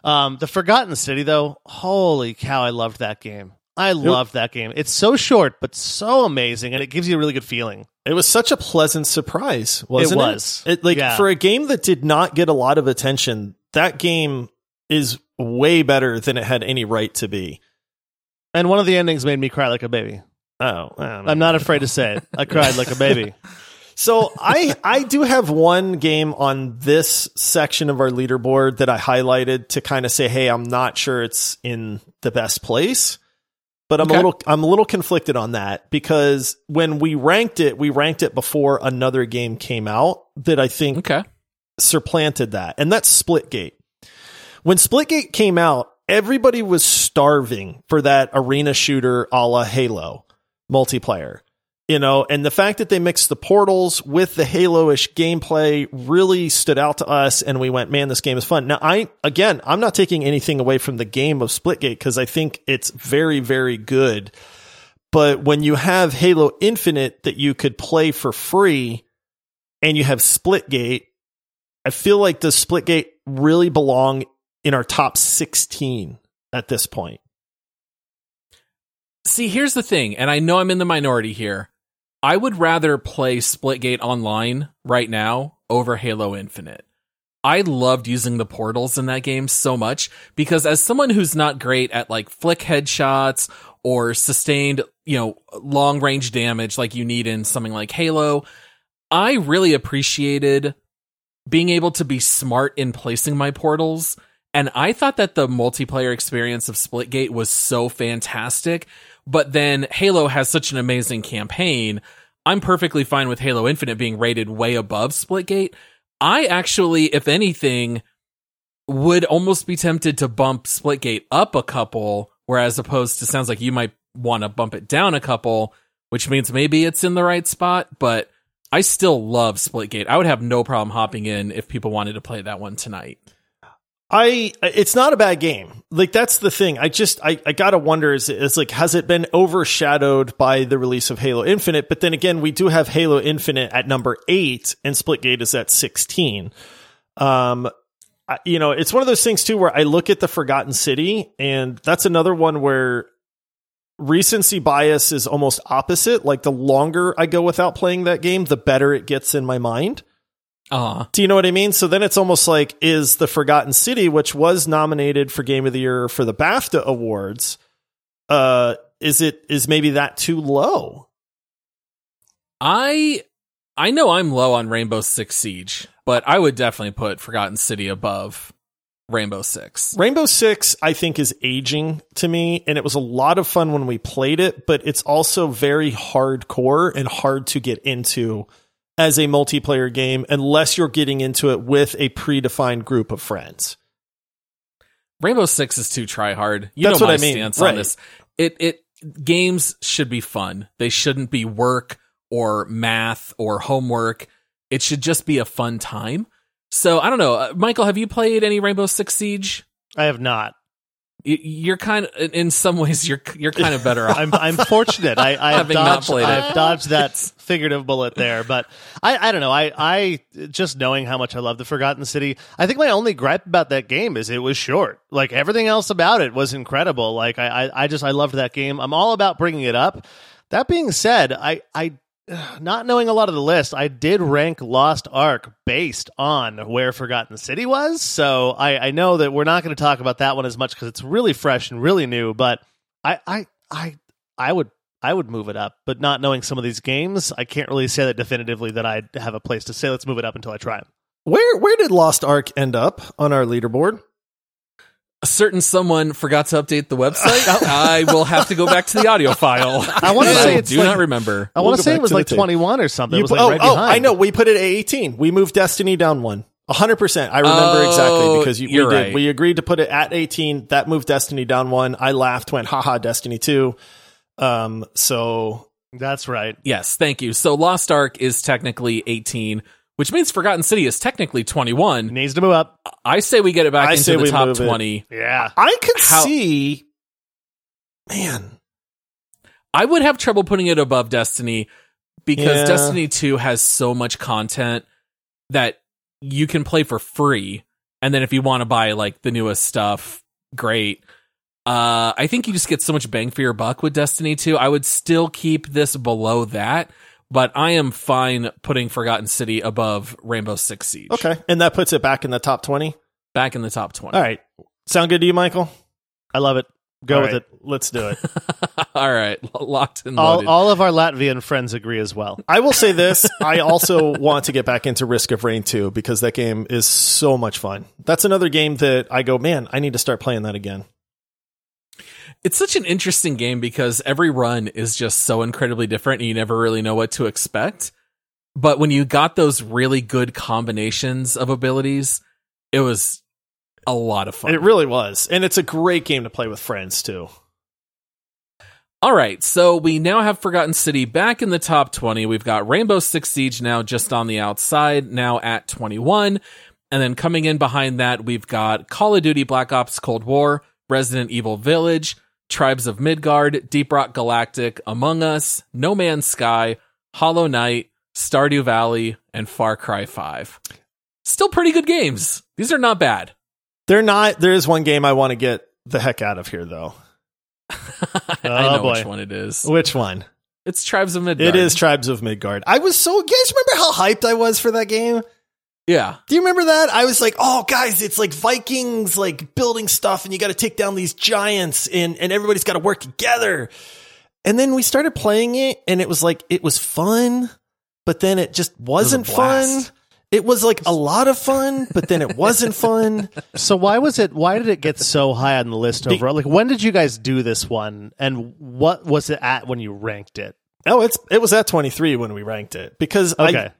[SPEAKER 3] um the Forgotten City though holy cow I loved that game. I loved that game. It's so short, but so amazing, and it gives you a really good feeling.
[SPEAKER 1] It was such a pleasant surprise, wasn't it?
[SPEAKER 3] was.
[SPEAKER 1] It, like
[SPEAKER 3] Yeah.
[SPEAKER 1] for a game that did not get a lot of attention, that game is way better than it had any right to be.
[SPEAKER 3] And one of the endings made me cry like a baby.
[SPEAKER 1] Oh,
[SPEAKER 3] I'm not afraid to say it. I cried like a baby.
[SPEAKER 1] So I I do have one game on this section of our leaderboard that I highlighted to kind of say, hey, I'm not sure it's in the best place. But I'm
[SPEAKER 2] Okay.
[SPEAKER 1] a little I'm a little conflicted on that because when we ranked it, we ranked it before another game came out that I think
[SPEAKER 2] okay.
[SPEAKER 1] supplanted that, and that's Splitgate. When Splitgate came out, everybody was starving for that arena shooter a la Halo multiplayer. You know, and the fact that they mixed the portals with the Halo-ish gameplay really stood out to us, and we went, "Man, this game is fun." Now, I again, I'm not taking anything away from the game of Splitgate because I think it's very, very good. But when you have Halo Infinite that you could play for free, and you have Splitgate, I feel like does Splitgate really belong in our top 16 at this point?
[SPEAKER 2] See, here's the thing, and I know I'm in the minority here. I would rather play Splitgate online right now over Halo Infinite. I loved using the portals in that game so much because as someone who's not great at like flick headshots or sustained, you know, long range damage like you need in something like Halo, I really appreciated being able to be smart in placing my portals. And I thought that the multiplayer experience of Splitgate was so fantastic. But then Halo has such an amazing campaign. I'm perfectly fine with Halo Infinite being rated way above Splitgate. I actually, if anything, would almost be tempted to bump Splitgate up a couple, whereas opposed to sounds like you might want to bump it down a couple, which means maybe it's in the right spot, but I still love Splitgate. I would have no problem hopping in if people wanted to play that one tonight.
[SPEAKER 1] I it's not a bad game. Like that's the thing. I just I, I gotta wonder is is like has it been overshadowed by the release of Halo Infinite? But then again, we do have Halo Infinite at number eight, and Splitgate is at sixteen. Um, I, you know, it's one of those things too where I look at the Forgotten City, and that's another one where recency bias is almost opposite. Like the longer I go without playing that game, the better it gets in my mind.
[SPEAKER 2] Uh,
[SPEAKER 1] Do you know what I mean? So then it's almost like is the Forgotten City, which was nominated for Game of the Year for the BAFTA awards, uh, is it is maybe that too low?
[SPEAKER 2] I I know I'm low on Rainbow Six Siege, but I would definitely put Forgotten City above Rainbow Six.
[SPEAKER 1] Rainbow Six, I think, is aging to me, and it was a lot of fun when we played it, but it's also very hardcore and hard to get into as a multiplayer game unless you're getting into it with a predefined group of friends.
[SPEAKER 2] Rainbow Six is too try hard. You
[SPEAKER 1] That's
[SPEAKER 2] know
[SPEAKER 1] what
[SPEAKER 2] my
[SPEAKER 1] I mean,
[SPEAKER 2] stance
[SPEAKER 1] right.
[SPEAKER 2] on this. It it games should be fun. They shouldn't be work or math or homework. It should just be a fun time. So I don't know, uh, Michael. Have you played any Rainbow Six Siege?
[SPEAKER 3] I have not.
[SPEAKER 2] You're kind of, in some ways, you're you're kind of better off.
[SPEAKER 3] I'm I'm fortunate. I I have dodged. I've dodged that figurative bullet there, but I I don't know. I I just knowing how much I love the Forgotten City. I think my only gripe about that game is it was short. Like everything else about it was incredible. Like I I, I just I loved that game. I'm all about bringing it up. That being said, I I not knowing a lot of the list, I did rank Lost Ark based on where Forgotten City was. So I, I know that we're not going to talk about that one as much because it's really fresh and really new. But I, I, I, I would, I would move it up. But not knowing some of these games, I can't really say that definitively that I have a place to say let's move it up until I try.
[SPEAKER 1] Where where did Lost Ark end up on our leaderboard?
[SPEAKER 2] A certain someone forgot to update the website. I will have to go back to the audio file.
[SPEAKER 3] I wanna say
[SPEAKER 2] I
[SPEAKER 3] it's
[SPEAKER 2] do
[SPEAKER 3] like-
[SPEAKER 2] not remember.
[SPEAKER 3] I
[SPEAKER 1] We'll
[SPEAKER 3] want to say it was like
[SPEAKER 1] tape.
[SPEAKER 3] 21 or something. it
[SPEAKER 1] You
[SPEAKER 3] was like
[SPEAKER 1] oh,
[SPEAKER 3] right
[SPEAKER 1] oh,
[SPEAKER 3] behind.
[SPEAKER 1] I know. We put it at 18. We moved Destiny down one. 100%. I remember
[SPEAKER 2] Oh,
[SPEAKER 1] exactly because you, we
[SPEAKER 2] you're
[SPEAKER 1] did.
[SPEAKER 2] right.
[SPEAKER 1] We agreed to put it at 18. That moved Destiny down one. I laughed, went, haha, Destiny 2. Um, so
[SPEAKER 3] That's right.
[SPEAKER 2] Yes, thank you. So Lost Ark is technically 18, which means Forgotten City is technically 21.
[SPEAKER 3] Needs to move up.
[SPEAKER 2] I say we get it back
[SPEAKER 1] I say
[SPEAKER 2] into the
[SPEAKER 1] we
[SPEAKER 2] top
[SPEAKER 1] move it.
[SPEAKER 2] 20.
[SPEAKER 3] Yeah.
[SPEAKER 1] I could
[SPEAKER 2] How-
[SPEAKER 1] see, man,
[SPEAKER 2] I would have trouble putting it above Destiny because
[SPEAKER 1] Yeah.
[SPEAKER 2] Destiny 2 has so much content that you can play for free. And then if you want to buy like the newest stuff, great. Uh, I think you just get so much bang for your buck with Destiny 2. I would still keep this below that, but I am fine putting Forgotten City above Rainbow Six Siege.
[SPEAKER 1] okay. And that puts it back in the top 20.
[SPEAKER 2] Back in the top 20.
[SPEAKER 1] All right. Sound good to you, Michael?
[SPEAKER 3] I love it. Go
[SPEAKER 1] All
[SPEAKER 3] with
[SPEAKER 1] right,
[SPEAKER 3] it.
[SPEAKER 1] Let's do it.
[SPEAKER 2] All right. Locked and loaded.
[SPEAKER 3] All, all of our Latvian friends agree as well.
[SPEAKER 1] I will say this. I also want to get back into Risk of Rain 2 because that game is so much fun. That's another game that I go, man, I need to start playing that again.
[SPEAKER 2] It's such an interesting game because every run is just so incredibly different and you never really know what to expect. But when you got those really good combinations of abilities, it was a lot of fun.
[SPEAKER 1] It really was. And it's a great game to play with friends too.
[SPEAKER 2] All right, so we now have Forgotten City back in the top 20. We've got Rainbow Six Siege now just on the outside, now at 21. And then coming in behind that, we've got Call of Duty Black Ops Cold War, Resident Evil Village, Tribes of Midgard, Deep Rock Galactic, Among Us, No Man's Sky, Hollow Knight, Stardew Valley, and Far Cry 5. Still pretty good games. These are not bad.
[SPEAKER 1] They're not, there is one game I want to get the heck out of here though.
[SPEAKER 2] I
[SPEAKER 3] Oh,
[SPEAKER 2] know
[SPEAKER 3] boy.
[SPEAKER 2] which one it is.
[SPEAKER 1] Which one?
[SPEAKER 2] It's Tribes of Midgard.
[SPEAKER 1] It is Tribes of Midgard. I was so, you guys remember how hyped I was for that game?
[SPEAKER 2] Yeah.
[SPEAKER 1] Do you remember that? I was like, oh, guys, it's like Vikings, like building stuff, and you got to take down these giants, and, and everybody's got to work together. And then we started playing it, and it was like, it was fun, but then it just wasn't fun. It was like a lot of fun, but then it wasn't fun.
[SPEAKER 3] So why was it? Why did it get so high on the list overall? Like, when did you guys do this one, and what was it at when you ranked it?
[SPEAKER 1] Oh, it's it was at 23 when we ranked it because
[SPEAKER 3] Okay,
[SPEAKER 1] I,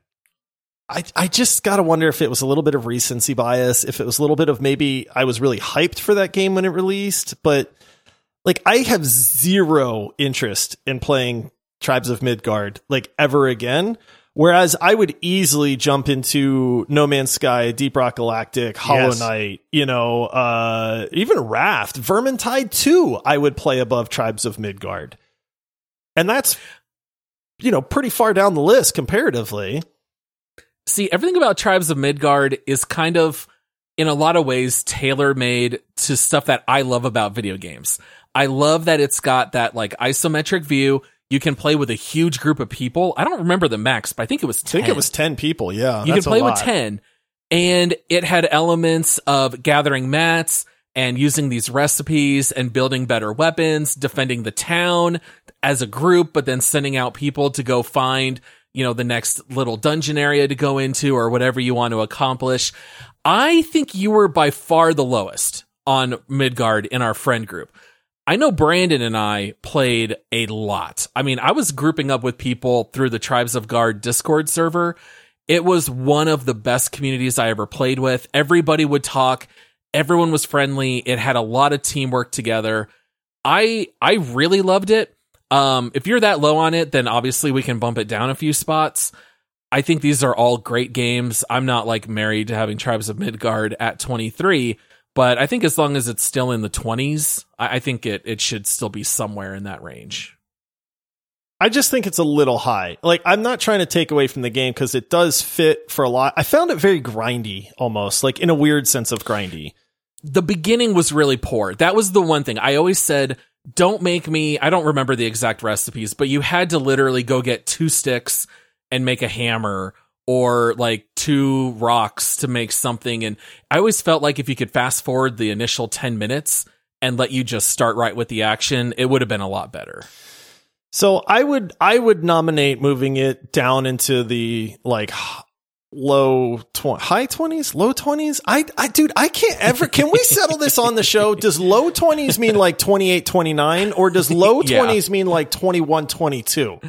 [SPEAKER 1] I I just got to wonder if it was a little bit of recency bias, if it was a little bit of maybe I was really hyped for that game when it released, but like I have zero interest in playing Tribes of Midgard like ever again. Whereas I would easily jump into No Man's Sky, Deep Rock Galactic, Hollow
[SPEAKER 3] Yes.
[SPEAKER 1] Knight, you know, uh, even Raft, Vermintide 2, I would play above Tribes of Midgard. And that's, you know, pretty far down the list comparatively.
[SPEAKER 2] See, everything about Tribes of Midgard is kind of, in a lot of ways, tailor made to stuff that I love about video games. I love that it's got that like isometric view. You can play with a huge group of people. I don't remember the max, but I think it was
[SPEAKER 1] I
[SPEAKER 2] 10.
[SPEAKER 1] think it was 10 people. Yeah.
[SPEAKER 2] you can play with 10 and it had elements of gathering mats and using these recipes and building better weapons defending the town as a group but then sending out people to go find you know the next little dungeon area to go into or whatever you want to accomplish i think you were by far the lowest on midgard in our friend group I know Brandon and I played a lot. I mean, I was grouping up with people through the Tribes of Guard Discord server. It was one of the best communities I ever played with. Everybody would talk. Everyone was friendly. It had a lot of teamwork together. I I really loved it. Um, if you're that low on it, then obviously we can bump it down a few spots. I think these are all great games. I'm not like married to having Tribes of Midgard at 23, but I think as long as it's still in the 20s, I, I think it it should still be somewhere in that range.
[SPEAKER 1] I just think it's a little high. Like, I'm not trying to take away from the game because it does fit for a lot. I found it very grindy almost, like in a weird sense of grindy.
[SPEAKER 2] the beginning was really poor. That was the one thing I always said. Don't make me. I don't remember the exact recipes, but you had to literally go get two sticks and make a hammer or like two rocks to make something. And I always felt like if you could fast forward the initial 10 minutes and let you just start right with the action, it would have been a lot better.
[SPEAKER 1] So I would I would nominate moving it down into the like low tw- high 20s, low 20s. I I dude, I can't ever can we settle this on the show? Does low 20s mean like 28 29 or does low
[SPEAKER 2] Yeah.
[SPEAKER 1] 20s mean like 21 22?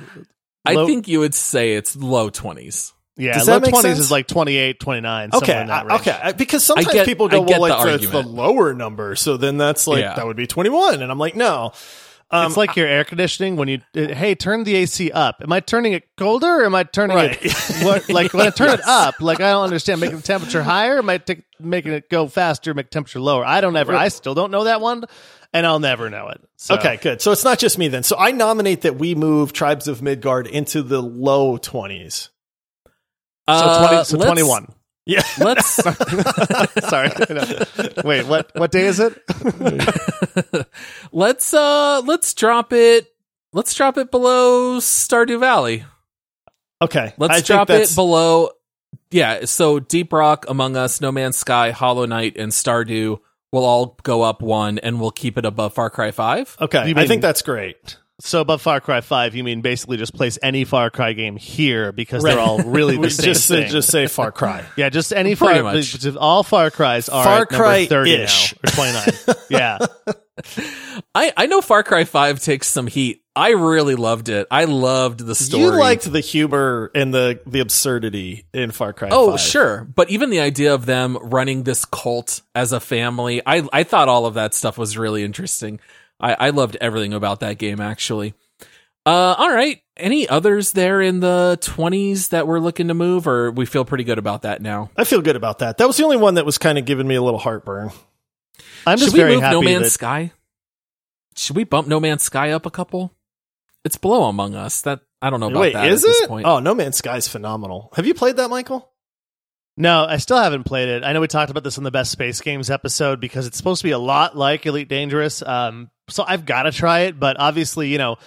[SPEAKER 2] I think you would say it's low 20s.
[SPEAKER 3] Yeah,
[SPEAKER 1] Does
[SPEAKER 3] low
[SPEAKER 1] that make
[SPEAKER 3] 20s
[SPEAKER 1] sense?
[SPEAKER 3] is like 28, 29.
[SPEAKER 1] Okay,
[SPEAKER 3] somewhere in that
[SPEAKER 1] I-
[SPEAKER 3] range.
[SPEAKER 1] okay, because sometimes
[SPEAKER 2] get-
[SPEAKER 1] people go, well,
[SPEAKER 2] the
[SPEAKER 1] like the, the
[SPEAKER 2] argument.
[SPEAKER 1] lower number, so then that's like
[SPEAKER 2] Yeah.
[SPEAKER 1] that would be 21 and I'm like, no. Um,
[SPEAKER 3] it's like your air conditioning when you uh, hey turn the AC up. Am I turning it colder or am I turning
[SPEAKER 1] Right.
[SPEAKER 3] it what, like when I turn it up? Like I don't understand making the temperature higher. Am I t- making it go faster, make temperature lower? I don't ever. I still don't know that one, and I'll never know it. So.
[SPEAKER 1] Okay, good. So it's not just me then. So I nominate that we move Tribes of Midgard into the low 20s.
[SPEAKER 3] So,
[SPEAKER 2] Uh,
[SPEAKER 3] so 21.
[SPEAKER 1] Yeah.
[SPEAKER 2] Let's
[SPEAKER 3] Sorry. No. Wait, what? What day is it?
[SPEAKER 2] let's uh let's drop it. Let's drop it below Stardew Valley.
[SPEAKER 1] Okay.
[SPEAKER 2] Let's
[SPEAKER 1] I
[SPEAKER 2] drop it below. Yeah, so Deep Rock, Among Us, No Man's Sky, Hollow Knight, and Stardew will all go up one, and we'll keep it above Far Cry Five.
[SPEAKER 1] Okay.
[SPEAKER 3] You
[SPEAKER 1] I think that's great.
[SPEAKER 3] So above Far Cry Five, you mean basically just place any Far Cry game here because they're all really the same
[SPEAKER 1] just say,
[SPEAKER 3] thing.
[SPEAKER 1] just say Far Cry.
[SPEAKER 3] yeah, just any
[SPEAKER 2] Pretty
[SPEAKER 3] Far.
[SPEAKER 2] much.
[SPEAKER 3] All Far Cries are
[SPEAKER 1] Far Cry
[SPEAKER 3] thirty
[SPEAKER 1] ish.
[SPEAKER 3] now or twenty nine. yeah,
[SPEAKER 2] I I know Far Cry Five takes some heat. I really loved it. I loved the story.
[SPEAKER 1] You liked the humor and the the absurdity in Far Cry.
[SPEAKER 2] Oh,
[SPEAKER 1] 5.
[SPEAKER 2] sure. But even the idea of them running this cult as a family, I, I thought all of that stuff was really interesting. I, I loved everything about that game, actually. Uh, all right. Any others there in the 20s that we're looking to move, or we feel pretty good about that now?
[SPEAKER 1] I feel good about that. That was the only one that was kind of giving me a little heartburn.
[SPEAKER 3] I'm
[SPEAKER 2] Should
[SPEAKER 3] just
[SPEAKER 2] we
[SPEAKER 3] very
[SPEAKER 2] move
[SPEAKER 3] happy
[SPEAKER 2] No Man's
[SPEAKER 3] that
[SPEAKER 2] Sky? Should we bump No Man's Sky up a couple? It's below Among Us. That I don't know about
[SPEAKER 1] Wait,
[SPEAKER 2] that
[SPEAKER 1] is
[SPEAKER 2] at this
[SPEAKER 1] it?
[SPEAKER 2] point.
[SPEAKER 1] Oh, No Man's Sky is phenomenal. Have you played that, Michael?
[SPEAKER 3] No, I still haven't played it. I know we talked about this in the best space games episode because it's supposed to be a lot like Elite Dangerous. Um, so I've got to try it, but obviously, you know,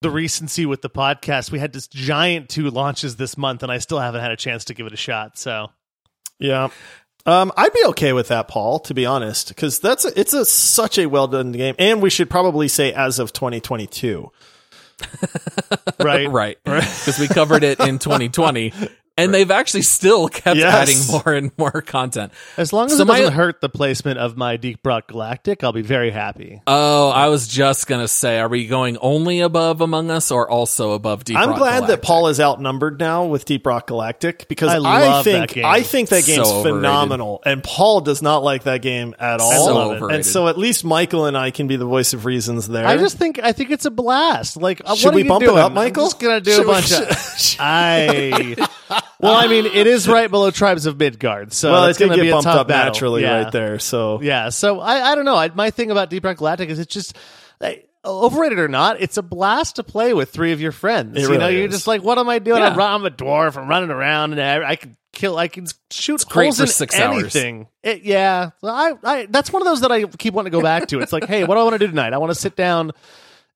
[SPEAKER 3] the recency with the podcast, we had this giant two launches this month, and I still haven't had a chance to give it a shot. So
[SPEAKER 1] Yeah. Um, I'd be okay with that, Paul, to be honest, because that's a, it's a such a well done game, and we should probably say as of 2022.
[SPEAKER 3] right,
[SPEAKER 2] right. Because we covered it in 2020 and they've actually still kept
[SPEAKER 1] Yes.
[SPEAKER 2] adding more and more content.
[SPEAKER 3] As long as
[SPEAKER 2] So
[SPEAKER 3] it
[SPEAKER 2] my-
[SPEAKER 3] doesn't hurt the placement of my Deep Rock Galactic, I'll be very happy.
[SPEAKER 2] Oh, I was just gonna say, are we going only above Among Us or also above Deep
[SPEAKER 1] I'm
[SPEAKER 2] Rock
[SPEAKER 1] glad that Paul is outnumbered now with Deep Rock Galactic because
[SPEAKER 3] I
[SPEAKER 1] I,
[SPEAKER 3] love that
[SPEAKER 1] think
[SPEAKER 3] game.
[SPEAKER 1] I think that game's
[SPEAKER 2] overrated.
[SPEAKER 1] phenomenal, and Paul does not like that game at all.
[SPEAKER 2] So
[SPEAKER 3] love it.
[SPEAKER 2] overrated.
[SPEAKER 1] And so at least Michael and I can be the voice of reasons there.
[SPEAKER 3] I just think I think it's a blast. Like, uh,
[SPEAKER 1] Should
[SPEAKER 3] what are
[SPEAKER 1] we
[SPEAKER 3] you
[SPEAKER 1] bump
[SPEAKER 3] doing?
[SPEAKER 1] it up,
[SPEAKER 3] I'm
[SPEAKER 1] Michael?
[SPEAKER 3] just gonna do
[SPEAKER 1] Should
[SPEAKER 3] a
[SPEAKER 1] we-
[SPEAKER 3] bunch of. I. Well, I mean, it is right below Tribes of Midgard, so
[SPEAKER 1] well,
[SPEAKER 3] it's going to
[SPEAKER 1] get
[SPEAKER 3] be a
[SPEAKER 1] bumped up
[SPEAKER 3] battle.
[SPEAKER 1] naturally
[SPEAKER 3] Yeah.
[SPEAKER 1] right there. So
[SPEAKER 3] Yeah, so I, I don't know. I, my thing about Deep Rock Galactic is it's just I, overrated or not, it's a blast to play with three of your friends. You know, you're
[SPEAKER 1] is.
[SPEAKER 3] just like, what am I doing?
[SPEAKER 2] Yeah.
[SPEAKER 3] I'm, a dwarf. I'm running around, and I, I can kill. I can shoot
[SPEAKER 2] great
[SPEAKER 3] holes
[SPEAKER 2] for six hours.
[SPEAKER 3] anything. It, yeah, I, I that's one of those that I keep wanting to go back to. It's like, hey, what do I want to do tonight? I want to sit down.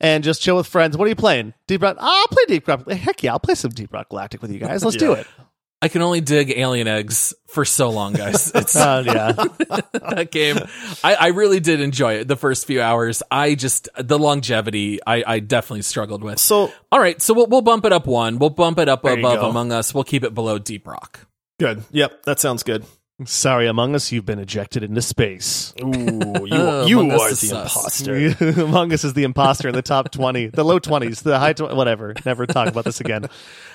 [SPEAKER 3] And just chill with friends. What are you playing? Deep Rock? I'll play Deep Rock. Heck yeah, I'll play some Deep Rock Galactic with you guys. Let's do it.
[SPEAKER 2] I can only dig alien eggs for so long, guys. It's
[SPEAKER 3] Uh, yeah.
[SPEAKER 2] that game. I, I really did enjoy it the first few hours. I just the longevity I, I definitely struggled with.
[SPEAKER 1] so
[SPEAKER 2] All right, so we'll we'll bump it up one. We'll bump it up above. Among Us. We'll keep it below Deep Rock.
[SPEAKER 1] good. Yep, that sounds good.
[SPEAKER 3] Sorry, Among Us, you've been ejected into space.
[SPEAKER 1] Ooh, you,
[SPEAKER 2] Uh,
[SPEAKER 1] you are the
[SPEAKER 2] sus.
[SPEAKER 1] imposter.
[SPEAKER 3] Among Us is the imposter in the top 20, the low 20s, the high 20, whatever. Never talk about this again.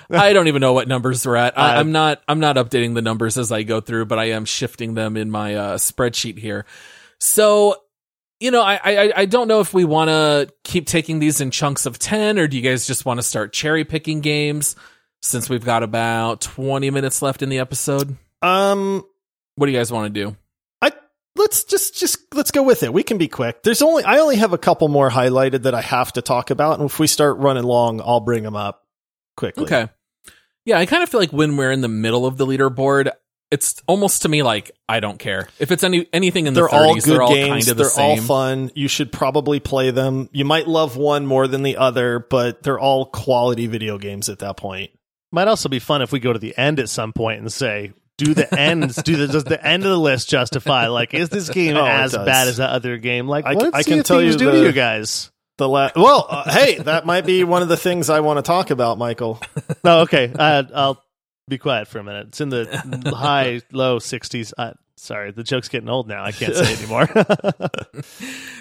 [SPEAKER 2] I don't even know what numbers we're at. I,
[SPEAKER 3] Uh,
[SPEAKER 2] I'm not. I'm not updating the numbers as I go through, but I am shifting them in my uh, spreadsheet here. So, you know, I I, I don't know if we want to keep taking these in chunks of ten, or do you guys just want to start cherry picking games? Since we've got about 20 minutes left in the episode,
[SPEAKER 1] Um,
[SPEAKER 2] what do you guys want to do?
[SPEAKER 1] I let's just just let's go with it. We can be quick. There's only I only have a couple more highlighted that I have to talk about, and if we start running long, I'll bring them up quickly.
[SPEAKER 2] Okay. Yeah, I kind of feel like when we're in the middle of the leaderboard, it's almost to me like I don't care if it's any anything in the
[SPEAKER 1] They're
[SPEAKER 2] 30s.
[SPEAKER 1] all good
[SPEAKER 2] they're all
[SPEAKER 1] games.
[SPEAKER 2] kind of the
[SPEAKER 1] they're all
[SPEAKER 2] same.
[SPEAKER 1] fun. You should probably play them. You might love one more than the other, but they're all quality video games at that point.
[SPEAKER 3] Might also be fun if we go to the end at some point and say, do the ends, do the, does the end of the list justify? Like, is this game
[SPEAKER 1] Oh,
[SPEAKER 3] as bad as that other game? Like,
[SPEAKER 1] I-
[SPEAKER 3] what
[SPEAKER 1] I
[SPEAKER 3] did
[SPEAKER 1] can
[SPEAKER 3] Sea
[SPEAKER 1] tell you
[SPEAKER 3] do to you guys?
[SPEAKER 1] The la- well, uh, hey, that might be one of the things I want to talk about, Michael.
[SPEAKER 3] No, okay. Uh, I'll be quiet for a minute. It's in the high, low 60s. Uh, sorry, the joke's getting old now. I can't say anymore.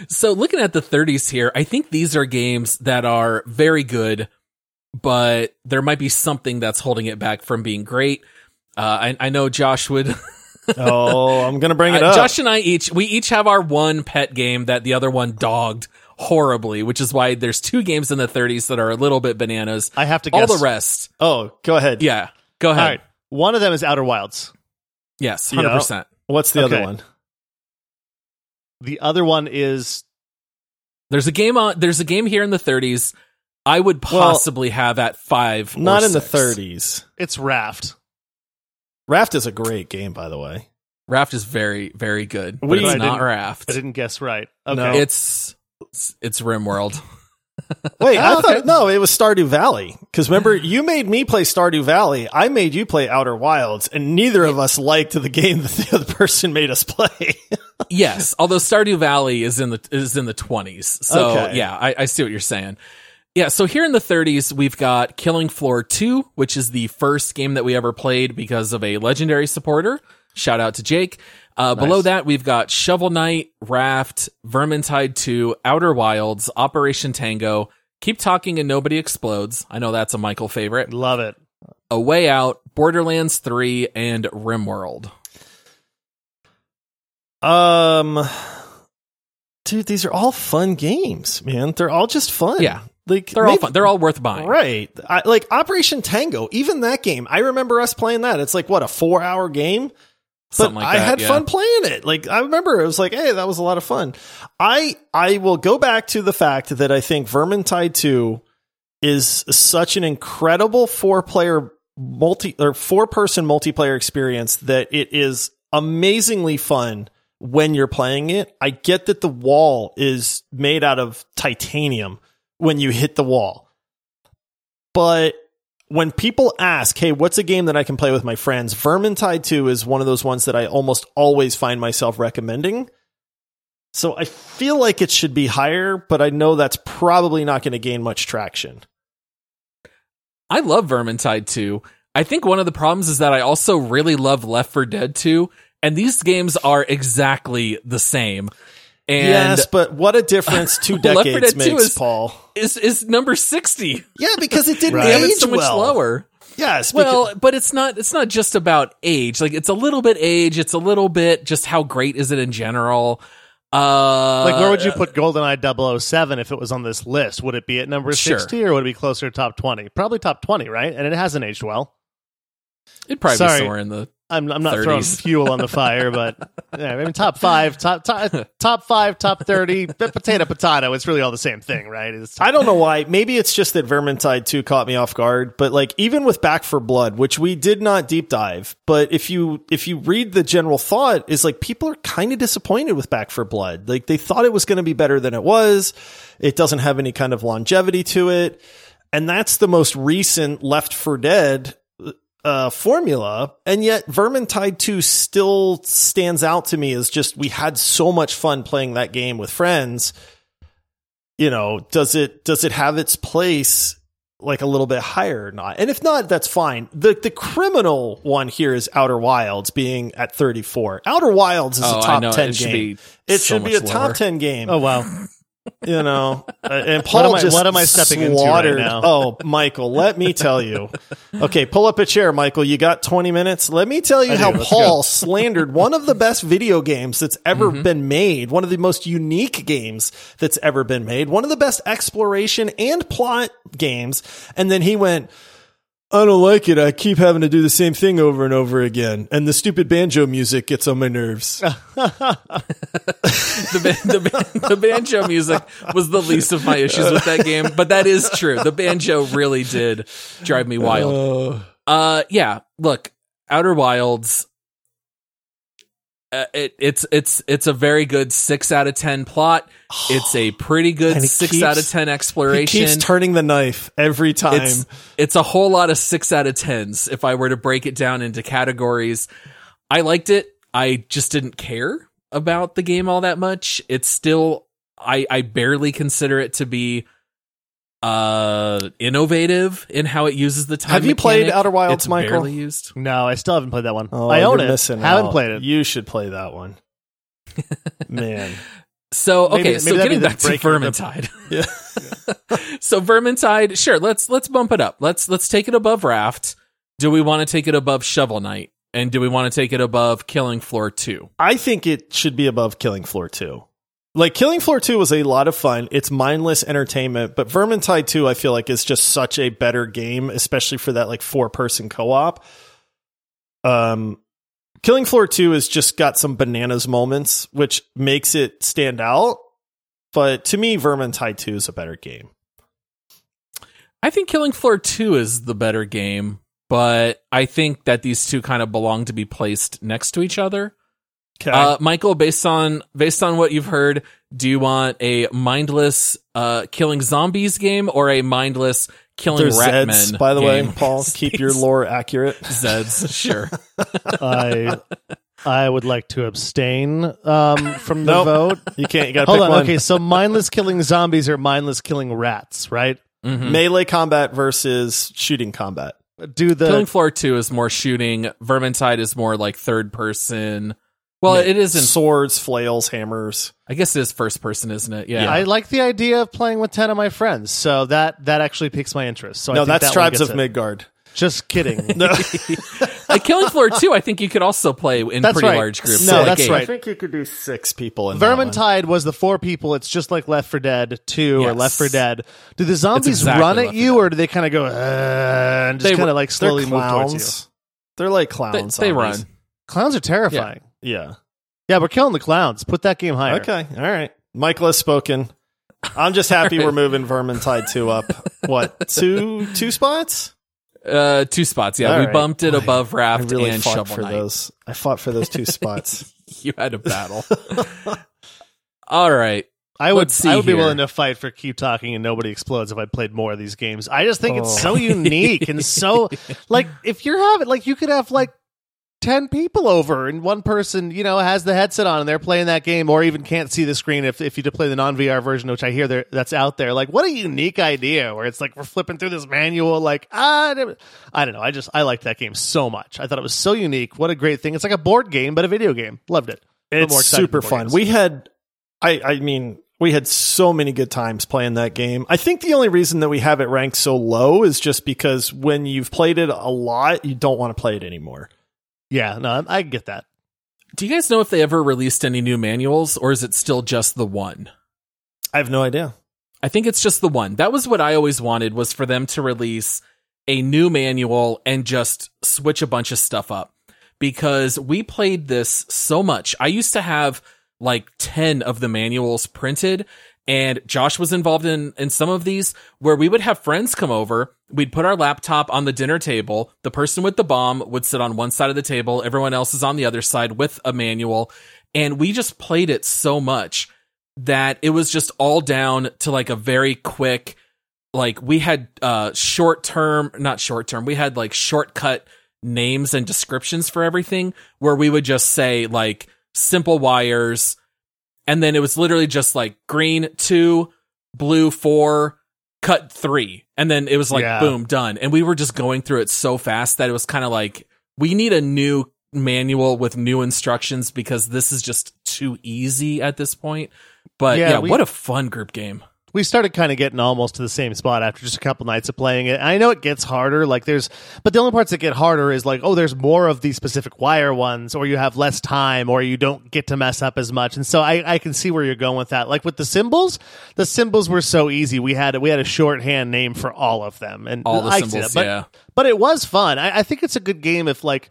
[SPEAKER 2] So looking at the 30s here, I think these are games that are very good, but there might be something that's holding it back from being great. Uh, I, I know Josh would.
[SPEAKER 1] Oh, I'm gonna bring it
[SPEAKER 2] Uh,
[SPEAKER 1] up.
[SPEAKER 2] Josh and I each we each have our one pet game that the other one dogged horribly, which is why there's two games in the 30s that are a little bit bananas.
[SPEAKER 3] I have to
[SPEAKER 2] All the rest,
[SPEAKER 1] oh, go ahead.
[SPEAKER 2] yeah. Go ahead.
[SPEAKER 3] All right. One of them is Outer Wilds.
[SPEAKER 2] Yes,
[SPEAKER 1] Yeah.
[SPEAKER 2] hundred percent.
[SPEAKER 1] What's the other one?
[SPEAKER 3] The other one is
[SPEAKER 2] There's a game on. There's a game here in the 30s. I would
[SPEAKER 1] Well,
[SPEAKER 2] possibly have at five. or
[SPEAKER 1] Not in the 30s.
[SPEAKER 3] it's Raft.
[SPEAKER 1] Raft is a great game, by the way.
[SPEAKER 2] Raft is very, very good, but
[SPEAKER 1] We-
[SPEAKER 2] it's
[SPEAKER 3] I
[SPEAKER 2] not
[SPEAKER 3] didn't-
[SPEAKER 2] Raft.
[SPEAKER 3] I didn't guess right. Okay.
[SPEAKER 1] No.
[SPEAKER 2] It's it's, it's RimWorld.
[SPEAKER 1] Wait, I thought
[SPEAKER 3] okay.
[SPEAKER 1] no, it was Stardew Valley. Because remember, you made me play Stardew Valley. I made you play Outer Wilds, and neither of us liked the game that the other person made us play.
[SPEAKER 2] yes, although Stardew Valley is in the is in the 20s. So
[SPEAKER 1] Okay.
[SPEAKER 2] yeah, I, I see what you're saying. Yeah, so here in the 30s, we've got Killing Floor 2, which is the first game that we ever played because of a legendary supporter. Shout out to Jake. Uh, Below that, we've got Shovel Knight, Raft, Vermintide 2, Outer Wilds, Operation Tango, Keep Talking and Nobody Explodes. I know that's a Michael favorite.
[SPEAKER 3] Love it.
[SPEAKER 2] A Way Out, Borderlands 3, and RimWorld.
[SPEAKER 1] um, dude, these are all fun games, man. They're all just fun.
[SPEAKER 2] Yeah.
[SPEAKER 1] Like
[SPEAKER 2] They're all fun. They're all worth buying.
[SPEAKER 1] Right. I, like Operation Tango, even that game, I remember us playing that. It's like, what, a four hour game? But
[SPEAKER 2] Something like
[SPEAKER 1] I
[SPEAKER 2] that,
[SPEAKER 1] had
[SPEAKER 2] yeah.
[SPEAKER 1] fun playing it. Like I remember it was like, hey, that was a lot of fun. I I will go back to the fact that I think Vermintide 2 is such an incredible four player multi or four person multiplayer experience that it is amazingly fun when you're playing it. I get that the wall is made out of titanium when you hit the wall. But when people ask, hey, what's a game that I can play with my friends? Vermintide 2 is one of those ones that I almost always find myself recommending. So I feel like it should be higher, but I know that's probably not going to gain much traction.
[SPEAKER 2] I love Vermintide 2. I think one of the problems is that I also really love Left 4 Dead 2, and these games are exactly the same. And
[SPEAKER 1] yes, but what a difference two decades
[SPEAKER 2] Dead 2
[SPEAKER 1] makes,
[SPEAKER 2] is-
[SPEAKER 1] Paul.
[SPEAKER 2] is is number 60.
[SPEAKER 1] Yeah, because it didn't
[SPEAKER 3] Right.
[SPEAKER 1] Age
[SPEAKER 2] so much
[SPEAKER 1] well.
[SPEAKER 2] lower.
[SPEAKER 1] Yes, because,
[SPEAKER 2] Well, but it's not it's not just about age. Like it's a little bit age, it's a little bit just how great is it in general. Uh
[SPEAKER 3] Like, where would you put GoldenEye 007 if it was on this list? Would it be at number
[SPEAKER 2] Sure.
[SPEAKER 3] 60 or would it be closer to top 20? Probably top 20, right? And it hasn't aged well.
[SPEAKER 2] It'd probably
[SPEAKER 3] Sorry.
[SPEAKER 2] be somewhere in the
[SPEAKER 3] I'm, I'm not
[SPEAKER 2] 30s.
[SPEAKER 3] throwing fuel on the fire, but yeah, I mean, top five, top, top, top five, top 30, but potato, potato. It's really all the same thing, right? It's
[SPEAKER 1] I don't know why. Maybe it's just that Vermintide 2 caught me off guard, but like even with Back 4 Blood, which we did not deep dive, but if you if you read the general thought is like people are kind of disappointed with Back 4 Blood. Like they thought it was going to be better than it was. It doesn't have any kind of longevity to it. And that's the most recent Left 4 Dead uh, formula, and yet Vermintide 2 still stands out to me as just we had so much fun playing that game with friends. You know, does it does it have its place like a little bit higher or not? And if not, that's fine. The the criminal one here is Outer Wilds being at 34. Outer Wilds is
[SPEAKER 2] Oh,
[SPEAKER 1] a
[SPEAKER 2] I
[SPEAKER 1] top 10
[SPEAKER 2] It should
[SPEAKER 1] game.
[SPEAKER 2] be
[SPEAKER 1] it
[SPEAKER 2] so
[SPEAKER 1] should be
[SPEAKER 2] much
[SPEAKER 1] a top
[SPEAKER 2] lower.
[SPEAKER 1] 10 game
[SPEAKER 3] Oh, wow.
[SPEAKER 1] You know, and Paul
[SPEAKER 3] am I-
[SPEAKER 1] just
[SPEAKER 3] what am I stepping into right now?
[SPEAKER 1] Oh, Michael, let me tell you. Okay, pull up a chair, Michael. You got 20 minutes. Let me tell you
[SPEAKER 3] I
[SPEAKER 1] how Paul
[SPEAKER 3] go.
[SPEAKER 1] slandered one of the best video games that's ever
[SPEAKER 3] Mm-hmm.
[SPEAKER 1] been made, one of the most unique games that's ever been made, one of the best exploration and plot games. And then he went, I don't like it. I keep having to do the same thing over and over again. And the stupid banjo music gets on my nerves.
[SPEAKER 2] the, ba- the, ba- the banjo music was the least of my issues with that game, but that is true. The banjo really did drive me wild.
[SPEAKER 1] Oh.
[SPEAKER 2] Uh, yeah. Look, Outer Wilds. Uh, it, it's it's it's a very good six out of ten plot. It's a pretty good six
[SPEAKER 1] keeps-
[SPEAKER 2] out of ten
[SPEAKER 1] He
[SPEAKER 2] exploration.
[SPEAKER 1] keeps turning the knife every time.
[SPEAKER 2] it's it's a whole lot of six out of tens if I were to break it down into categories. I liked it. I just didn't care about the game all that much. It's still I I barely consider it to be uh innovative in how it uses the time.
[SPEAKER 1] Have you played. Outer Wilds,
[SPEAKER 2] it's
[SPEAKER 1] Michael?
[SPEAKER 2] Barely used.
[SPEAKER 3] No, I still haven't played that one.
[SPEAKER 1] Oh,
[SPEAKER 3] I own
[SPEAKER 1] you're
[SPEAKER 3] it. Haven't
[SPEAKER 1] out.
[SPEAKER 3] played it.
[SPEAKER 1] You should play that one. Man.
[SPEAKER 2] So okay,
[SPEAKER 3] Maybe-
[SPEAKER 2] so
[SPEAKER 3] maybe
[SPEAKER 2] getting back to
[SPEAKER 3] break of the-
[SPEAKER 2] Vermintide.
[SPEAKER 1] Yeah.
[SPEAKER 2] so Vermintide, sure, let's let's bump it up. Let's let's take it above Raft. Do we want to take it above Shovel Knight? And do we want to take it above Killing Floor 2?
[SPEAKER 1] I think it should be above Killing Floor 2. Like Killing Floor 2 was a lot of fun. It's mindless entertainment, but Vermintide 2 I feel like is just such a better game, especially for that like four person co-op. Um Killing Floor 2 has just got some bananas moments which makes it stand out. But to me Vermintide 2 is a better game.
[SPEAKER 2] I think Killing Floor 2 is the better game, but I think that these two kind of belong to be placed next to each other.
[SPEAKER 1] Okay.
[SPEAKER 2] Uh, Michael, based on based on what you've heard, do you want a mindless uh, killing zombies game or a mindless killing
[SPEAKER 1] There's
[SPEAKER 2] rat
[SPEAKER 1] Zeds,
[SPEAKER 2] men
[SPEAKER 1] by the way. Paul. Keep your lore accurate.
[SPEAKER 2] Zeds, sure.
[SPEAKER 3] I I would like to abstain um, from the
[SPEAKER 1] Nope.
[SPEAKER 3] vote.
[SPEAKER 1] You can't. You got to
[SPEAKER 3] Hold
[SPEAKER 1] pick
[SPEAKER 3] on.
[SPEAKER 1] one.
[SPEAKER 3] Okay, so mindless killing zombies or mindless killing rats, right?
[SPEAKER 2] Mhm.
[SPEAKER 1] Melee combat versus shooting combat.
[SPEAKER 3] Do the
[SPEAKER 2] Killing Floor 2 is more shooting. Vermintide is more like third person. Well, it is in
[SPEAKER 1] swords, flails, hammers.
[SPEAKER 2] I guess it is first person, isn't it? Yeah.
[SPEAKER 3] I like the idea of playing with ten of my friends, so that that actually piques my interest. So I
[SPEAKER 1] no,
[SPEAKER 3] think
[SPEAKER 1] that's
[SPEAKER 3] that
[SPEAKER 1] tribes of
[SPEAKER 3] it.
[SPEAKER 1] Midgard.
[SPEAKER 3] Just kidding.
[SPEAKER 1] No,
[SPEAKER 2] Like Killing Floor 2, I think you could also play in
[SPEAKER 3] That's
[SPEAKER 2] pretty
[SPEAKER 3] right.
[SPEAKER 2] large groups.
[SPEAKER 3] No,
[SPEAKER 2] So,
[SPEAKER 3] that's
[SPEAKER 2] eight.
[SPEAKER 3] right.
[SPEAKER 1] I think you could do six people in that.
[SPEAKER 3] Vermintide was the four people. It's just like Left 4 Dead Two or Left 4 Dead. Do the zombies
[SPEAKER 2] exactly
[SPEAKER 3] run at you, or do they kind of go uh, and just
[SPEAKER 2] They-
[SPEAKER 3] kind of like slowly move towards you?
[SPEAKER 1] They're like clowns.
[SPEAKER 2] they run.
[SPEAKER 3] Clowns are terrifying.
[SPEAKER 1] Yeah.
[SPEAKER 3] Yeah, Yeah, we're killing the clowns. Put that game higher.
[SPEAKER 1] Okay. All right. Michael has spoken. I'm just happy we're moving Vermintide 2 up. What? Two two spots?
[SPEAKER 2] Uh, two spots. Yeah,
[SPEAKER 1] All
[SPEAKER 2] we
[SPEAKER 1] right.
[SPEAKER 2] bumped it
[SPEAKER 1] Boy,
[SPEAKER 2] above
[SPEAKER 1] I
[SPEAKER 2] Raft
[SPEAKER 1] really
[SPEAKER 2] and
[SPEAKER 1] fought
[SPEAKER 2] Shovel
[SPEAKER 1] for
[SPEAKER 2] Knight.
[SPEAKER 1] those. I fought for those two spots.
[SPEAKER 2] You had a battle. All right.
[SPEAKER 3] I would
[SPEAKER 2] Let's see
[SPEAKER 3] I would be
[SPEAKER 2] here.
[SPEAKER 3] willing to fight for keep talking and nobody explodes if I played more of these games. I just think it's
[SPEAKER 1] Oh.
[SPEAKER 3] so unique and so like if you're having like you could have like 10 people over and one person, you know, has the headset on and they're playing that game or even can't see the screen if, if you play the non VR version, which I hear there, that's out there. Like, what a unique idea where it's like we're flipping through this manual. Like, ah, I don't know. I just, I liked that game so much. I thought it was so unique. What a great thing. It's like a board game, but a video game. Loved it.
[SPEAKER 1] It's super fun. Games. We had, I, I mean, we had so many good times playing that game. I think the only reason that we have it ranked so low is just because when you've played it a lot, you don't want to play it anymore.
[SPEAKER 3] Yeah, no, I get that.
[SPEAKER 2] Do you guys know if they ever released any new manuals or is it still just the one?
[SPEAKER 1] I have no idea.
[SPEAKER 2] I think it's just the one. That was what I always wanted was for them to release a new manual and just switch a bunch of stuff up because we played this so much. I used to have like 10 of the manuals printed and Josh was involved in, in some of these where we would have friends come over. We'd put our laptop on the dinner table. The person with the bomb would sit on one side of the table. Everyone else is on the other side with a manual. And we just played it so much that it was just all down to like a very quick, like we had, uh, short term, not short term. We had like shortcut names and descriptions for everything where we would just say like, simple wires. And then it was literally just like green two, blue four, cut three. And then it was like, yeah. boom, done. And we were just going through it so fast that it was kind of like, we need a new manual with new instructions because this is just too easy at this point. But yeah, yeah we, what a fun group game
[SPEAKER 3] we started kind of getting almost to the same spot after just a couple nights of playing it. I know it gets harder. Like there's, but the only parts that get harder is like, oh, there's more of these specific wire ones, or you have less time, or you don't get to mess up as much. And so I, I can see where you're going with that. Like with the symbols, the symbols were so easy. We had we had a shorthand name for all of them, and
[SPEAKER 2] all the I symbols. But, yeah,
[SPEAKER 3] but it was fun. I, I think it's a good game if like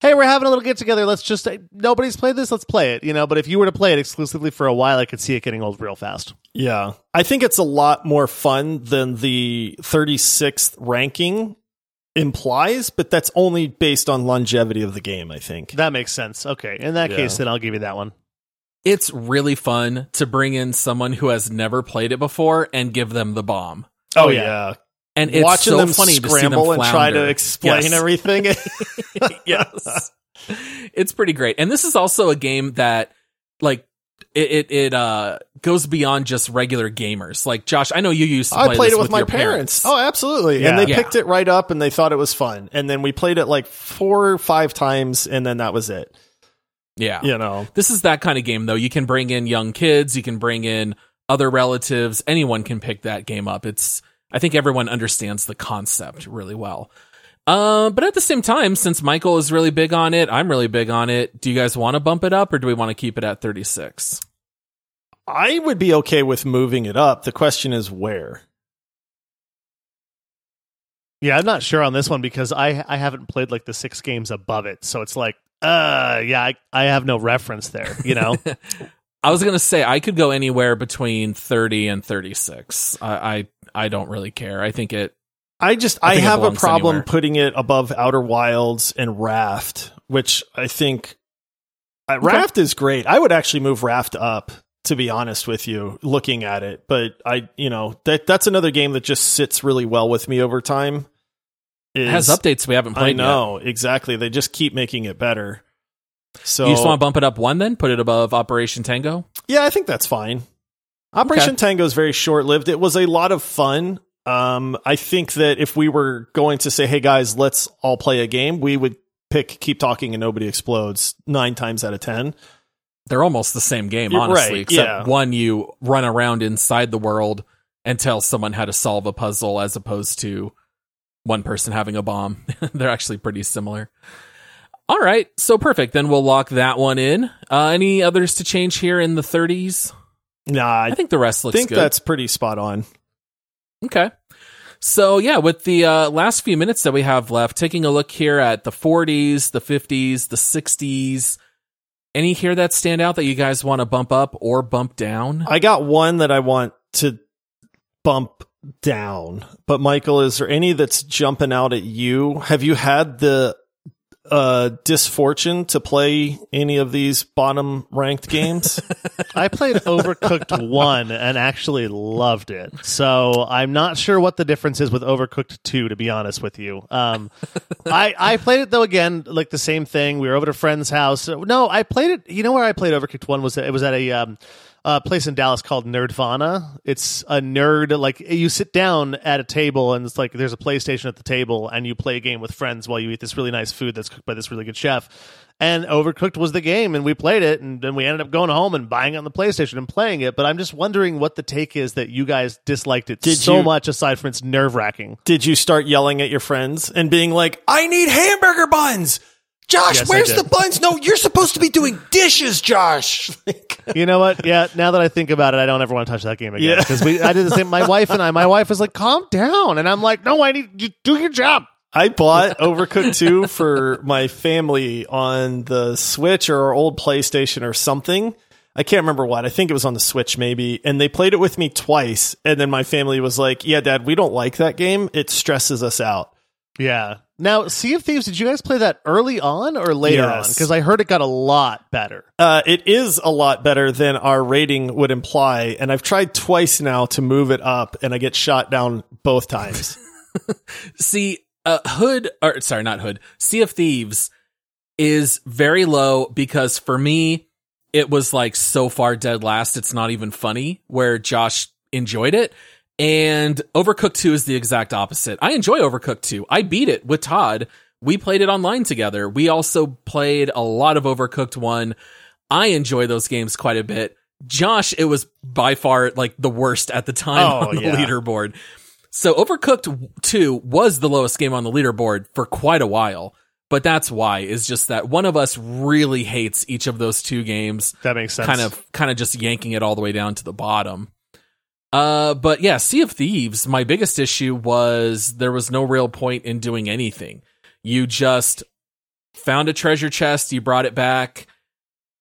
[SPEAKER 3] hey, we're having a little get together. Let's just nobody's played this. Let's play it. You know, but if you were to play it exclusively for a while, I could see it getting old real fast.
[SPEAKER 1] Yeah, I think it's a lot more fun than the 36th ranking implies, but that's only based on longevity of the game. I think
[SPEAKER 3] that makes sense. Okay, in that yeah. case, then I'll give you that one.
[SPEAKER 2] It's really fun to bring in someone who has never played it before and give them the bomb.
[SPEAKER 1] Oh, oh yeah. yeah.
[SPEAKER 2] And it's
[SPEAKER 1] watching
[SPEAKER 2] so
[SPEAKER 1] them
[SPEAKER 2] funny
[SPEAKER 1] scramble
[SPEAKER 2] and
[SPEAKER 1] try to explain
[SPEAKER 2] yes.
[SPEAKER 1] everything.
[SPEAKER 2] yes, it's pretty great. And this is also a game that, like, it it, it uh, goes beyond just regular gamers. Like Josh, I know you used to. Play
[SPEAKER 1] I played it with,
[SPEAKER 2] with
[SPEAKER 1] my
[SPEAKER 2] parents.
[SPEAKER 1] parents. Oh, absolutely. Yeah. And they yeah. picked it right up, and they thought it was fun. And then we played it like four or five times, and then that was it.
[SPEAKER 2] Yeah,
[SPEAKER 1] you know,
[SPEAKER 2] this is that kind of game though. You can bring in young kids, you can bring in other relatives. Anyone can pick that game up. It's I think everyone understands the concept really well. Uh, but at the same time, since Michael is really big on it, I'm really big on it. Do you guys want to bump it up or do we want to keep it at 36?
[SPEAKER 1] I would be okay with moving it up. The question is where.
[SPEAKER 3] Yeah, I'm not sure on this one because I I haven't played like the six games above it, so it's like, uh, yeah, I, I have no reference there. You know,
[SPEAKER 2] I was gonna say I could go anywhere between 30 and 36. I, I I don't really care. I think it.
[SPEAKER 1] I just I, I have a problem anywhere. putting it above Outer Wilds and Raft, which I think uh, okay. Raft is great. I would actually move Raft up to be honest with you looking at it but i you know that that's another game that just sits really well with me over time
[SPEAKER 2] is, it has updates we haven't played
[SPEAKER 1] i know yet. exactly they just keep making it better so
[SPEAKER 2] you just want to bump it up one then put it above operation tango
[SPEAKER 1] yeah i think that's fine Operation okay. Tango is very short lived. It was a lot of fun. Um, I think that if we were going to say, "Hey guys, let's all play a game," we would pick "Keep Talking and Nobody Explodes" nine times out of ten.
[SPEAKER 2] They're almost the same game, honestly.
[SPEAKER 1] Right,
[SPEAKER 2] except
[SPEAKER 1] yeah.
[SPEAKER 2] one, you run around inside the world and tell someone how to solve a puzzle, as opposed to one person having a bomb. They're actually pretty similar. All right, so perfect. Then we'll lock that one in. Uh, any others to change here in the 30s?
[SPEAKER 1] Nah, I,
[SPEAKER 2] think the rest looks good.
[SPEAKER 1] I think
[SPEAKER 2] good.
[SPEAKER 1] that's pretty spot on.
[SPEAKER 2] Okay. So yeah, with the uh, last few minutes that we have left, taking a look here at the 40s, the 50s, the 60s. Any here that stand out that you guys want to bump up or bump down?
[SPEAKER 1] I got one that I want to bump down. But Michael, is there any that's jumping out at you? Have you had the uh, disfortune to play any of these bottom ranked games?
[SPEAKER 3] I played Overcooked 1 and actually loved it. So I'm not sure what the difference is with Overcooked 2, to be honest with you. Um, I, I played it, though, again, like the same thing. We were over to a friend's house. No, I played it. You know where I played Overcooked 1 was it was at a. Um, a place in Dallas called Nerdvana. It's a nerd like you sit down at a table and it's like there's a PlayStation at the table and you play a game with friends while you eat this really nice food that's cooked by this really good chef. And Overcooked was the game, and we played it, and then we ended up going home and buying it on the PlayStation and playing it. But I'm just wondering what the take is that you guys disliked it
[SPEAKER 1] Did
[SPEAKER 3] so
[SPEAKER 1] you-
[SPEAKER 3] much, aside from its nerve wracking.
[SPEAKER 1] Did you start yelling at your friends and being like, I need hamburger buns? Josh,
[SPEAKER 3] Yes,
[SPEAKER 1] where's the buns? No, you're supposed to be doing dishes, Josh.
[SPEAKER 3] You know what? Yeah, now that I think about it, I don't ever want to touch that game again.
[SPEAKER 1] Yeah.
[SPEAKER 3] Because we, I did the same. My wife and I, my wife was like, "Calm down," and I'm like, "No, I need you do your job."
[SPEAKER 1] I bought Overcooked 2 for my family on the Switch or old PlayStation or something. I can't remember what. I think it was on the Switch maybe. And they played it with me twice. And then my family was like, Yeah, dad, we don't like that game. It stresses us out.
[SPEAKER 3] Yeah. Now, Sea of Thieves, did you guys play that early on or later
[SPEAKER 1] Yes.
[SPEAKER 3] on? Because I heard it got a lot better.
[SPEAKER 1] Uh, it is a lot better than our rating would imply. And I've tried twice now to move it up and I get shot down both times.
[SPEAKER 2] See, uh, Hood, or sorry, not Hood, Sea of Thieves is very low because for me, it was like so far dead last, it's not even funny, where Josh enjoyed it. And Overcooked 2 is the exact opposite. I enjoy Overcooked 2. I beat it with Todd. We played it online together. We also played a lot of Overcooked 1. I enjoy those games quite a bit. Josh, it was by far like the worst at the time
[SPEAKER 1] Oh,
[SPEAKER 2] on the
[SPEAKER 1] yeah.
[SPEAKER 2] leaderboard. So Overcooked 2 was the lowest game on the leaderboard for quite a while. But that's why is just that one of us really hates each of those two games,
[SPEAKER 3] That makes sense.
[SPEAKER 2] kind of kind of just yanking it all the way down to the bottom. Uh but yeah, Sea of Thieves, my biggest issue was there was no real point in doing anything. You just found a treasure chest, you brought it back,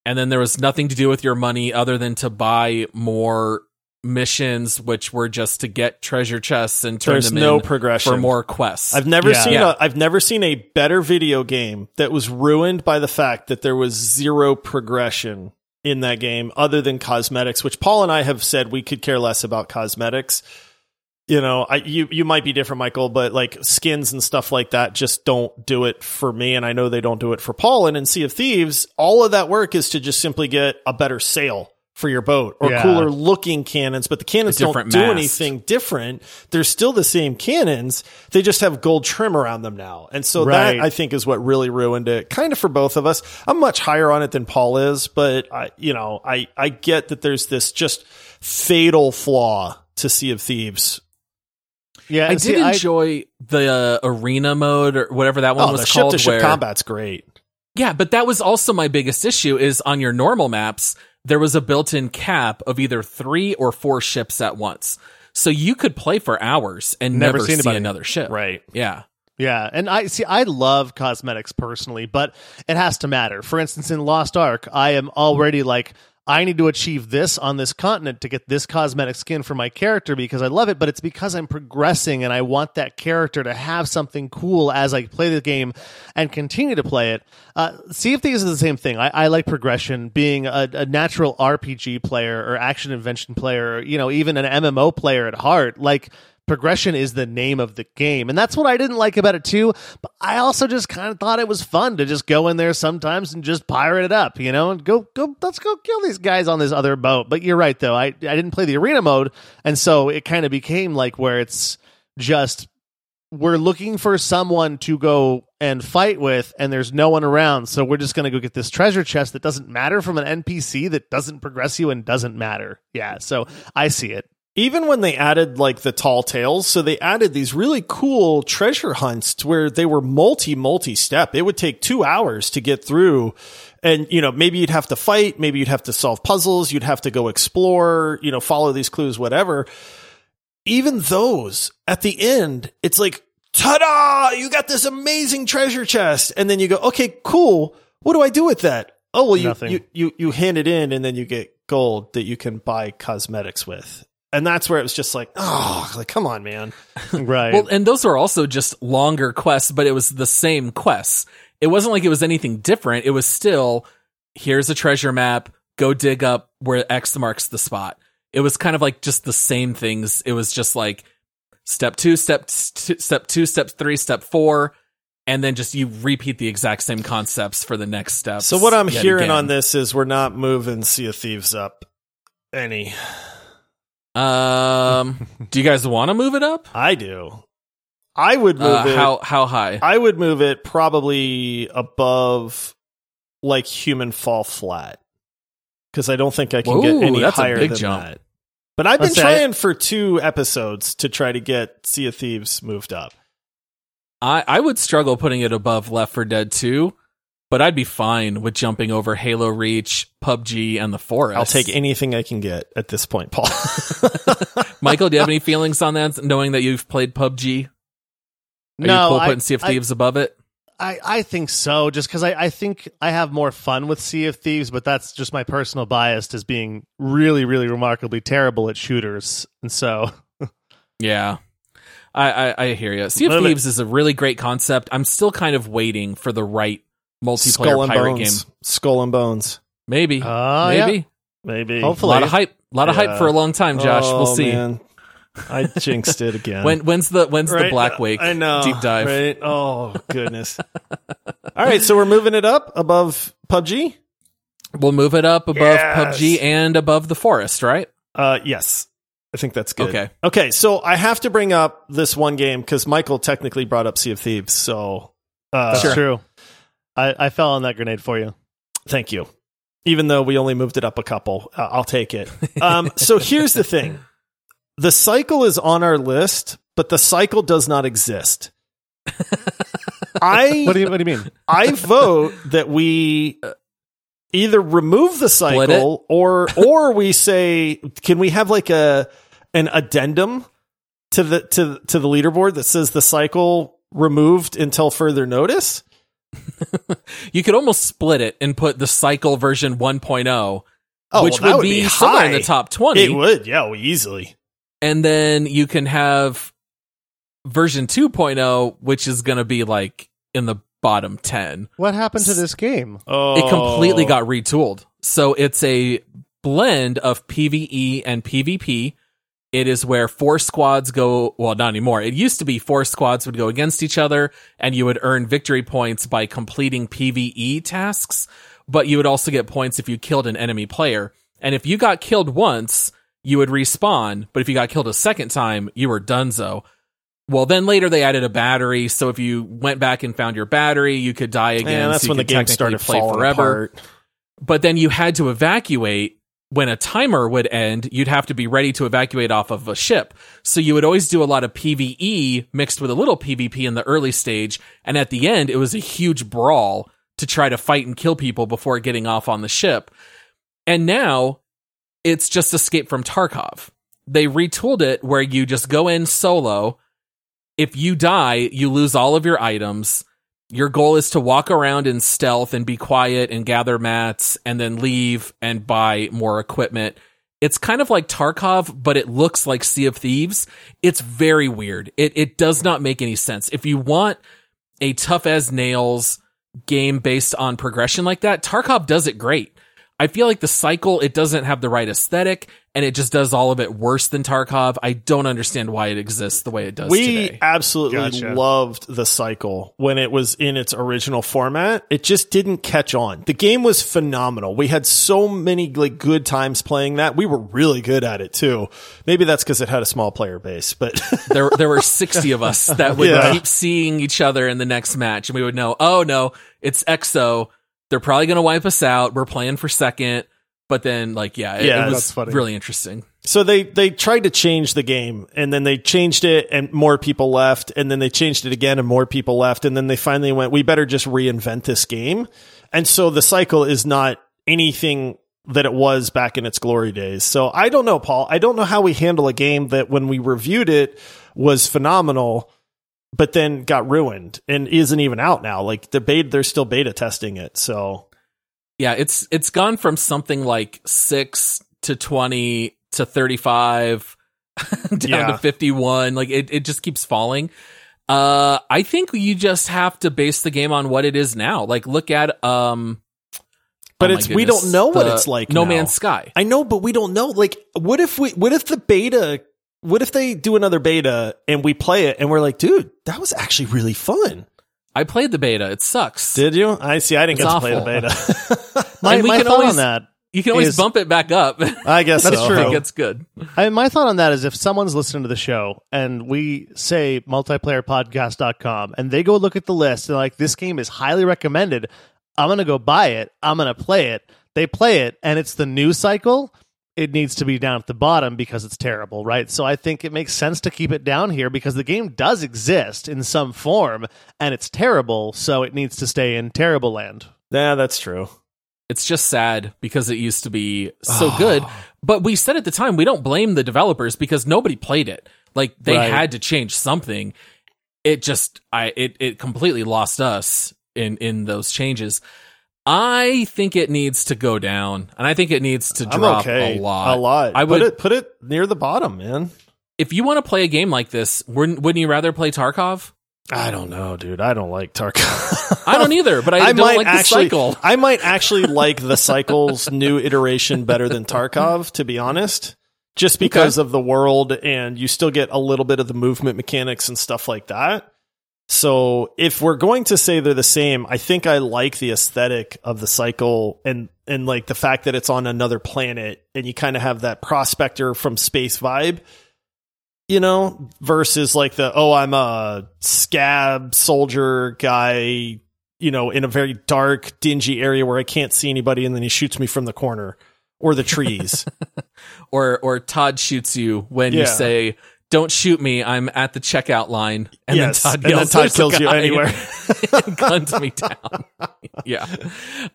[SPEAKER 2] and then there was nothing to do with your money other than to buy more missions, which were just to get treasure chests and turn
[SPEAKER 1] There's
[SPEAKER 2] them
[SPEAKER 1] no
[SPEAKER 2] in
[SPEAKER 1] progression.
[SPEAKER 2] for more quests.
[SPEAKER 1] I've never
[SPEAKER 3] Yeah.
[SPEAKER 1] seen
[SPEAKER 2] Yeah.
[SPEAKER 1] a I've never seen a better video game that was ruined by the fact that there was zero progression in that game other than cosmetics, which Paul and I have said we could care less about cosmetics. You know, I you you might be different, Michael, but like skins and stuff like that just don't do it for me, and I know they don't do it for Paul. And in Sea of Thieves, all of that work is to just simply get a better sail for your boat or
[SPEAKER 3] Yeah.
[SPEAKER 1] cooler looking cannons, but the cannons don't
[SPEAKER 2] different
[SPEAKER 1] do anything different. They're still the same cannons. They just have gold trim around them now. And so
[SPEAKER 3] Right.
[SPEAKER 1] that I think is what really ruined it kind of for both of us. I'm much higher on it than Paul is, but I, you know, I, I get that there's this just fatal flaw to Sea of Thieves.
[SPEAKER 3] yeah,
[SPEAKER 2] I
[SPEAKER 3] and
[SPEAKER 2] did
[SPEAKER 3] see, I-
[SPEAKER 2] enjoy the uh, arena mode or whatever that one
[SPEAKER 1] Oh,
[SPEAKER 2] was
[SPEAKER 1] the ship
[SPEAKER 2] called.
[SPEAKER 1] to ship
[SPEAKER 2] where-
[SPEAKER 1] combat's great.
[SPEAKER 2] Yeah, but that was also my biggest issue is on your normal maps, there was a built-in cap of either three or four ships at once. So you could play for hours and
[SPEAKER 3] Never
[SPEAKER 2] never, see
[SPEAKER 3] anybody.
[SPEAKER 2] another ship.
[SPEAKER 1] Right.
[SPEAKER 2] Yeah.
[SPEAKER 3] Yeah, and I see. I love cosmetics personally, but it has to matter. For instance, in Lost Ark, I am already like, I need to achieve this on this continent to get this cosmetic skin for my character because I love it. But it's because I'm progressing and I want that character to have something cool as I play the game and continue to play it. Uh, see if these are the same thing. I, I like progression. Being a, a natural RPG player or action invention player, or, you know, even an MMO player at heart, like progression is the name of the game and that's what i didn't like about it too but i also just kind of thought it was fun to just go in there sometimes and just pirate it up you know and go go let's go kill these guys on this other boat. But you're right though i, I didn't play the arena mode and so it kind of became like where it's just we're looking for someone to go and fight with and there's no one around so we're just going to go get this treasure chest that doesn't matter from an npc that doesn't progress you and doesn't matter. Yeah so i see it
[SPEAKER 1] even when they added like the tall tales, so they added these really cool treasure hunts to where they were multi, multi step. It would take two hours to get through. And, you know, maybe you'd have to fight. Maybe you'd have to solve puzzles. You'd have to go explore, you know, follow these clues, whatever. Even those at the end, it's like, ta-da! You got this amazing treasure chest. And then you go, okay, cool. What do I do with that? Oh, well, you, you, you, you hand it in and then you get gold that you can buy cosmetics with. And that's where it was just like, oh, like come on, man.
[SPEAKER 3] right.
[SPEAKER 2] Well, and those were also just longer quests, but it was the same quests. It wasn't like it was anything different. It was still here's a treasure map, go dig up where X marks the spot. It was kind of like just the same things. It was just like step two, step t- step two, step three, step four, and then just you repeat the exact same concepts for the next steps.
[SPEAKER 1] So what I'm hearing
[SPEAKER 2] again.
[SPEAKER 1] on this is we're not moving Sea of Thieves up any.
[SPEAKER 2] Um, do you guys want to move it up?
[SPEAKER 1] I do. I would move
[SPEAKER 2] Uh,
[SPEAKER 1] it.
[SPEAKER 2] how how high?
[SPEAKER 1] I would move it probably above like human fall flat because I don't think I can
[SPEAKER 2] Ooh,
[SPEAKER 1] get any
[SPEAKER 2] that's a
[SPEAKER 1] higher
[SPEAKER 2] big
[SPEAKER 1] than
[SPEAKER 2] jump.
[SPEAKER 1] that. But I've been
[SPEAKER 3] Let's say-
[SPEAKER 1] trying for two episodes to try to get Sea of Thieves moved up.
[SPEAKER 2] I, I would struggle putting it above Left 4 Dead 2, but I'd be fine with jumping over Halo Reach, PUBG, and the Forest.
[SPEAKER 1] I'll take anything I can get at this point, Paul.
[SPEAKER 2] Michael, do you have any feelings on that, knowing that you've played PUBG? Are
[SPEAKER 3] no,
[SPEAKER 2] you cool
[SPEAKER 3] I-
[SPEAKER 2] putting Sea of
[SPEAKER 3] I-
[SPEAKER 2] Thieves above it?
[SPEAKER 3] I, I think so, just because I, I think I have more fun with Sea of Thieves, but that's just my personal bias as being really, really remarkably terrible at shooters. And so,
[SPEAKER 2] Yeah. I, I, I hear you. Sea of
[SPEAKER 1] Move it.
[SPEAKER 2] Thieves is a really great concept. I'm still kind of waiting for the right multiplayer
[SPEAKER 1] Skull and
[SPEAKER 2] pirate
[SPEAKER 1] Bones.
[SPEAKER 2] game.
[SPEAKER 1] Skull and Bones.
[SPEAKER 2] Maybe.
[SPEAKER 3] Oh, yeah.
[SPEAKER 2] Maybe.
[SPEAKER 1] Maybe.
[SPEAKER 2] A lot of hype. A lot of
[SPEAKER 1] Yeah.
[SPEAKER 2] hype for a long time, Josh.
[SPEAKER 1] Oh,
[SPEAKER 2] we'll see.
[SPEAKER 1] man. I jinxed it again.
[SPEAKER 2] When when's the when's the Blackwake
[SPEAKER 1] I know.
[SPEAKER 2] deep dive?
[SPEAKER 1] Right? Oh goodness. All right, so we're moving it up above PUBG.
[SPEAKER 2] We'll move it up above
[SPEAKER 1] Yes.
[SPEAKER 2] PUBG and above the forest, right?
[SPEAKER 1] Uh, yes, I think that's good.
[SPEAKER 2] Okay.
[SPEAKER 1] Okay, so I have to bring up this one game because Michael technically brought up Sea of Thieves. So, uh,
[SPEAKER 3] that's true. I, I fell on that grenade for you.
[SPEAKER 1] thank you. Even though we only moved it up a couple, uh, I'll take it. Um, so here's the thing: the cycle is on our list, but the cycle does not exist. I
[SPEAKER 3] What do you What do you mean?
[SPEAKER 1] I vote that we either remove the cycle or or we say can we have like a an addendum to the to to the leaderboard that says the cycle removed until further notice?
[SPEAKER 2] You could almost split it and put the cycle version 1.0,
[SPEAKER 1] Oh,
[SPEAKER 2] which
[SPEAKER 1] well, that
[SPEAKER 2] would be,
[SPEAKER 1] be
[SPEAKER 2] somewhere in the top 20.
[SPEAKER 1] It would, yeah, well, easily.
[SPEAKER 2] and then you can have version 2.0, which is going to be like in the bottom 10.
[SPEAKER 3] What happened to this game?
[SPEAKER 1] Oh,
[SPEAKER 2] It completely got retooled. So it's a blend of PvE and PvP. It is where four squads go, well, not anymore. It used to be four squads would go against each other and you would earn victory points by completing PvE tasks, but you would also get points if you killed an enemy player. And if you got killed once, you would respawn, but if you got killed a second time, you were donezo. Well, then later they added a battery, so if you went back and found your battery, you could die again.
[SPEAKER 1] Yeah, that's
[SPEAKER 2] so you
[SPEAKER 1] when the game started
[SPEAKER 2] play forever
[SPEAKER 1] apart.
[SPEAKER 2] but then you had to evacuate when a timer would end you'd have to be ready to evacuate off of a ship. So you would always do a lot of pve mixed with a little pvp in the early stage. And at the end it was a huge brawl to try to fight and kill people before getting off on the ship. And now it's just escape from tarkov. They retooled it where you just go in solo. If you die you lose all of your items your goal is to walk around in stealth and be quiet and gather mats and then leave and buy more equipment. It's kind of like Tarkov, but it looks like Sea of Thieves. It's very weird. It it does not make any sense. If you want a tough as nails game based on progression like that, Tarkov does it great. I feel like the cycle, it doesn't have the right aesthetic and it just does all of it worse than Tarkov. I don't understand why it exists the way it does
[SPEAKER 1] We
[SPEAKER 2] today.
[SPEAKER 1] absolutely
[SPEAKER 3] Gotcha.
[SPEAKER 1] loved the cycle when it was in its original format. It just didn't catch on. The game was phenomenal. We had so many like good times playing that. We were really good at it too. Maybe that's because it had a small player base, but
[SPEAKER 2] there there were 60 of us that would
[SPEAKER 1] Yeah.
[SPEAKER 2] keep seeing each other in the next match and we would know oh no it's exo they're probably going to wipe us out we're playing for second but then like yeah it,
[SPEAKER 1] Yeah,
[SPEAKER 2] it was
[SPEAKER 3] that's funny.
[SPEAKER 2] really interesting
[SPEAKER 1] so they they tried to change the game and then they changed it and more people left and then they changed it again and more people left and then they finally went we better just reinvent this game. And so the cycle is not anything that it was back in its glory days. So I don't know, Paul. I don't know how we handle a game that when we reviewed it was phenomenal, but then got ruined and isn't even out now. Like the beta, they're still beta testing it. So
[SPEAKER 2] yeah it's it's gone from something like 6 to 20 to 35 down
[SPEAKER 1] Yeah.
[SPEAKER 2] to 51. Like it, it just keeps falling. Uh, I think you just have to base the game on what it is now. Like look at, um,
[SPEAKER 1] But
[SPEAKER 2] oh
[SPEAKER 1] it's we don't know what it's like.
[SPEAKER 2] No
[SPEAKER 1] now.
[SPEAKER 2] Man's Sky.
[SPEAKER 1] I know, but we don't know. Like, what if we? What if the beta? What if they do another beta and we play it and we're like, dude, that was actually really fun.
[SPEAKER 2] I played the beta. It sucks.
[SPEAKER 1] Did you? I see. I didn't
[SPEAKER 2] It's
[SPEAKER 1] get to play the beta.
[SPEAKER 3] My,
[SPEAKER 2] we
[SPEAKER 3] my
[SPEAKER 2] can
[SPEAKER 3] thought
[SPEAKER 2] always-
[SPEAKER 3] on that
[SPEAKER 2] you can always
[SPEAKER 3] is-
[SPEAKER 2] bump it back up.
[SPEAKER 1] I guess
[SPEAKER 3] That's
[SPEAKER 1] so.
[SPEAKER 3] true.
[SPEAKER 2] it gets good.
[SPEAKER 3] I, my thought on that is if someone's listening to the show and we say multiplayerpodcast.com and they go look at the list and like this game is highly recommended, I'm going to go buy it. I'm going to play it. They play it and it's the new cycle. It needs to be down at the bottom because it's terrible, right? So I think it makes sense to keep it down here because the game does exist in some form and it's terrible, so it needs to stay in terrible land.
[SPEAKER 1] Yeah, that's true.
[SPEAKER 2] It's just sad because it used to be so ah. good. But we said at the time, we don't blame the developers because nobody played it. Like they
[SPEAKER 3] Right.
[SPEAKER 2] had to change something. It just, I, it, it completely lost us in, in those changes. I think it needs to go down and I think it needs to drop
[SPEAKER 1] okay.
[SPEAKER 2] a lot.
[SPEAKER 1] A lot.
[SPEAKER 2] I
[SPEAKER 1] put
[SPEAKER 2] would-
[SPEAKER 1] it put it near the bottom, man.
[SPEAKER 2] If you want to play a game like this, wouldn't, wouldn't you rather play Tarkov?
[SPEAKER 1] I don't know, dude. I don't like Tarkov.
[SPEAKER 2] I don't either, but I, don't like the cycle.
[SPEAKER 1] I might actually like the cycle's new iteration better than Tarkov, to be honest. Just because of the world, and you still get a little bit of the movement mechanics and stuff like that. So, if we're going to say they're the same, I think I like the aesthetic of the cycle and and like the fact that it's on another planet, and you kind of have that prospector from space vibe you know, versus like the, oh, I'm a scav soldier guy, you know, in a very dark, dingy area where I can't see anybody and then he shoots me from the corner or the trees.
[SPEAKER 2] or or Todd shoots you when you say, "Don't shoot me, I'm at the checkout line," and
[SPEAKER 1] Yes,
[SPEAKER 2] then Todd
[SPEAKER 1] and then
[SPEAKER 2] yells,
[SPEAKER 1] Todd kills you anywhere.
[SPEAKER 2] and guns me down. yeah.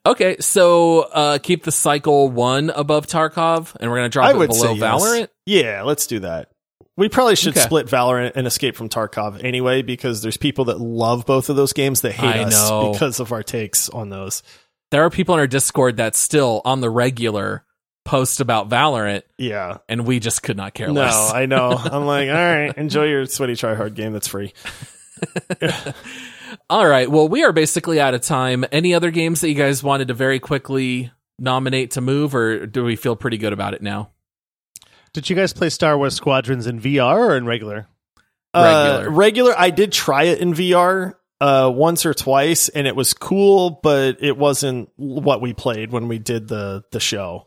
[SPEAKER 2] Okay, so uh, keep the cycle one above Tarkov, and we're gonna drop
[SPEAKER 1] I
[SPEAKER 2] it below
[SPEAKER 1] say yes.
[SPEAKER 2] Valorant.
[SPEAKER 1] Yeah, let's do that. We probably should
[SPEAKER 2] Okay.
[SPEAKER 1] split Valorant and Escape from Tarkov anyway, because there's people that love both of those games that hate
[SPEAKER 2] I
[SPEAKER 1] us
[SPEAKER 2] know.
[SPEAKER 1] because of our takes on those.
[SPEAKER 2] There are people in our Discord that still on the regular post about Valorant,
[SPEAKER 1] Yeah.
[SPEAKER 2] and we just could not care
[SPEAKER 1] No,
[SPEAKER 2] less.
[SPEAKER 1] I know. I'm like, all right, enjoy your sweaty try hard game that's free.
[SPEAKER 2] All right. Well, we are basically out of time. Any other games that you guys wanted to very quickly nominate to move, or do we feel pretty good about it now?
[SPEAKER 3] Did you guys play Star Wars Squadrons in VR or in regular?
[SPEAKER 2] Regular.
[SPEAKER 1] Uh, regular. I did try it in VR uh, once or twice, and it was cool, but it wasn't what we played when we did the the show.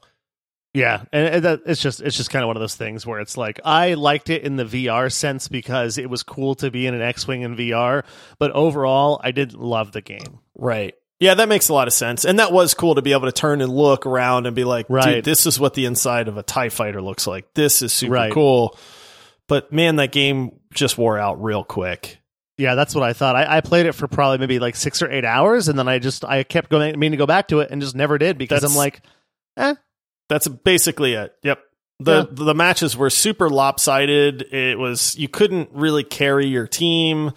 [SPEAKER 3] Yeah, and that, it's just it's just kind of one of those things where it's like I liked it in the VR sense because it was cool to be in an X-wing in VR, but overall I didn't love the game.
[SPEAKER 1] Right. Yeah, that makes a lot of sense, and that was cool to be able to turn and look around and be like,
[SPEAKER 3] Right.
[SPEAKER 1] "Dude, this is what the inside of a Tie Fighter looks like. This is super
[SPEAKER 3] Right.
[SPEAKER 1] cool." But man, that game just wore out real quick.
[SPEAKER 3] Yeah, that's what I thought. I, I played it for probably maybe like six or eight hours, and then I just I kept going meaning to go back to it and just never did because
[SPEAKER 1] That's-
[SPEAKER 3] I'm like, eh,
[SPEAKER 1] That's basically it. Yep. The
[SPEAKER 3] Yeah.
[SPEAKER 1] the matches were super lopsided. It was you couldn't really carry your team.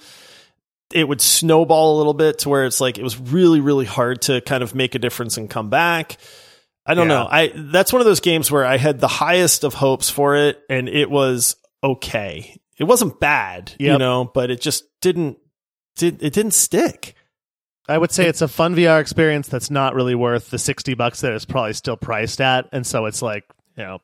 [SPEAKER 1] It would snowball a little bit to where it's like it was really really hard to kind of make a difference and come back. I don't
[SPEAKER 3] Yeah.
[SPEAKER 1] know. I that's one of those games where I had the highest of hopes for it and it was okay. It wasn't bad, you know, but it just didn't did it didn't stick.
[SPEAKER 3] I would say it's a fun VR experience that's not really worth the sixty bucks that it's probably still priced at, and so it's like you know,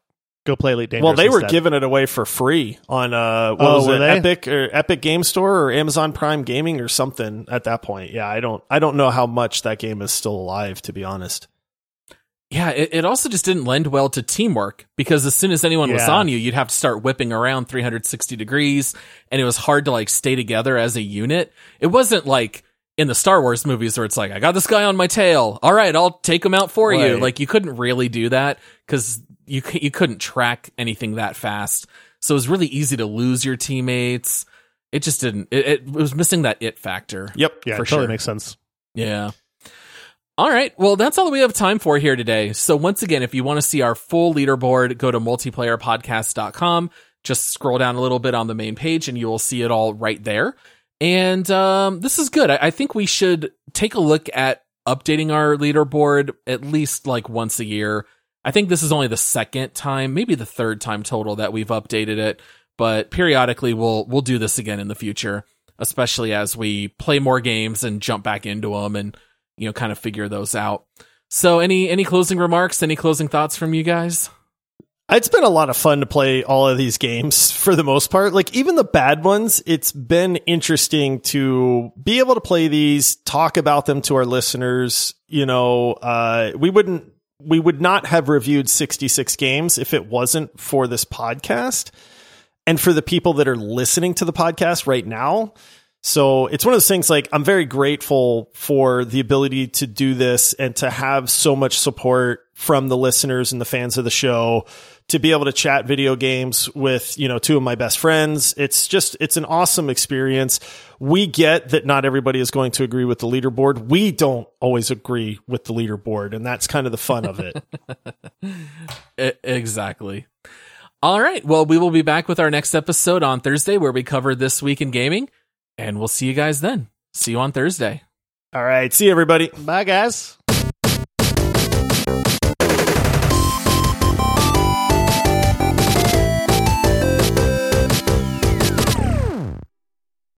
[SPEAKER 3] go play Elite Dangerous.
[SPEAKER 1] Well, they were
[SPEAKER 3] instead.
[SPEAKER 1] giving it away for free on uh, what
[SPEAKER 3] Oh,
[SPEAKER 1] was
[SPEAKER 3] were
[SPEAKER 1] it,
[SPEAKER 3] they?
[SPEAKER 1] Epic or Epic Game Store or Amazon Prime Gaming or something at that point. Yeah, I don't, I don't know how much that game is still alive, to be honest.
[SPEAKER 2] Yeah, it, it also just didn't lend well to teamwork because as soon as anyone was on you, you'd have to start whipping around 360 degrees and it was hard to like stay together as a unit. It wasn't like in the Star Wars movies where it's like, I got this guy on my tail. All right, I'll take him out for you. Like you couldn't really do that because you, you couldn't track anything that fast. So it was really easy to lose your teammates. It just didn't, it, it was missing that it factor.
[SPEAKER 1] Yep.
[SPEAKER 3] Yeah,
[SPEAKER 2] for
[SPEAKER 3] it totally
[SPEAKER 2] sure.
[SPEAKER 3] makes sense.
[SPEAKER 2] Yeah. All right. Well, that's all that we have time for here today. So once again, if you want to see our full leaderboard, go to multiplayerpodcast.com. Just scroll down a little bit on the main page and you will see it all right there. And um, this is good. I, I think we should take a look at updating our leaderboard at least like once a year. I think this is only the second time, maybe the third time total that we've updated it. but periodically we'll we'll do this again in the future, especially as we play more games and jump back into them and you know kind of figure those out. So any any closing remarks, any closing thoughts from you guys?
[SPEAKER 1] It's been a lot of fun to play all of these games for the most part. Like even the bad ones, it's been interesting to be able to play these, talk about them to our listeners. You know, uh, we wouldn't, we would not have reviewed 66 games if it wasn't for this podcast and for the people that are listening to the podcast right now. So it's one of those things like I'm very grateful for the ability to do this and to have so much support from the listeners and the fans of the show to be able to chat video games with, you know, two of my best friends. It's just, it's an awesome experience. We get that not everybody is going to agree with the leaderboard. We don't always agree with the leaderboard, and that's kind of the fun of it.
[SPEAKER 2] exactly. All right. Well, we will be back with our next episode on Thursday where we cover this week in gaming, and we'll see you guys then. See you on Thursday.
[SPEAKER 1] All right. See you, everybody.
[SPEAKER 3] Bye, guys.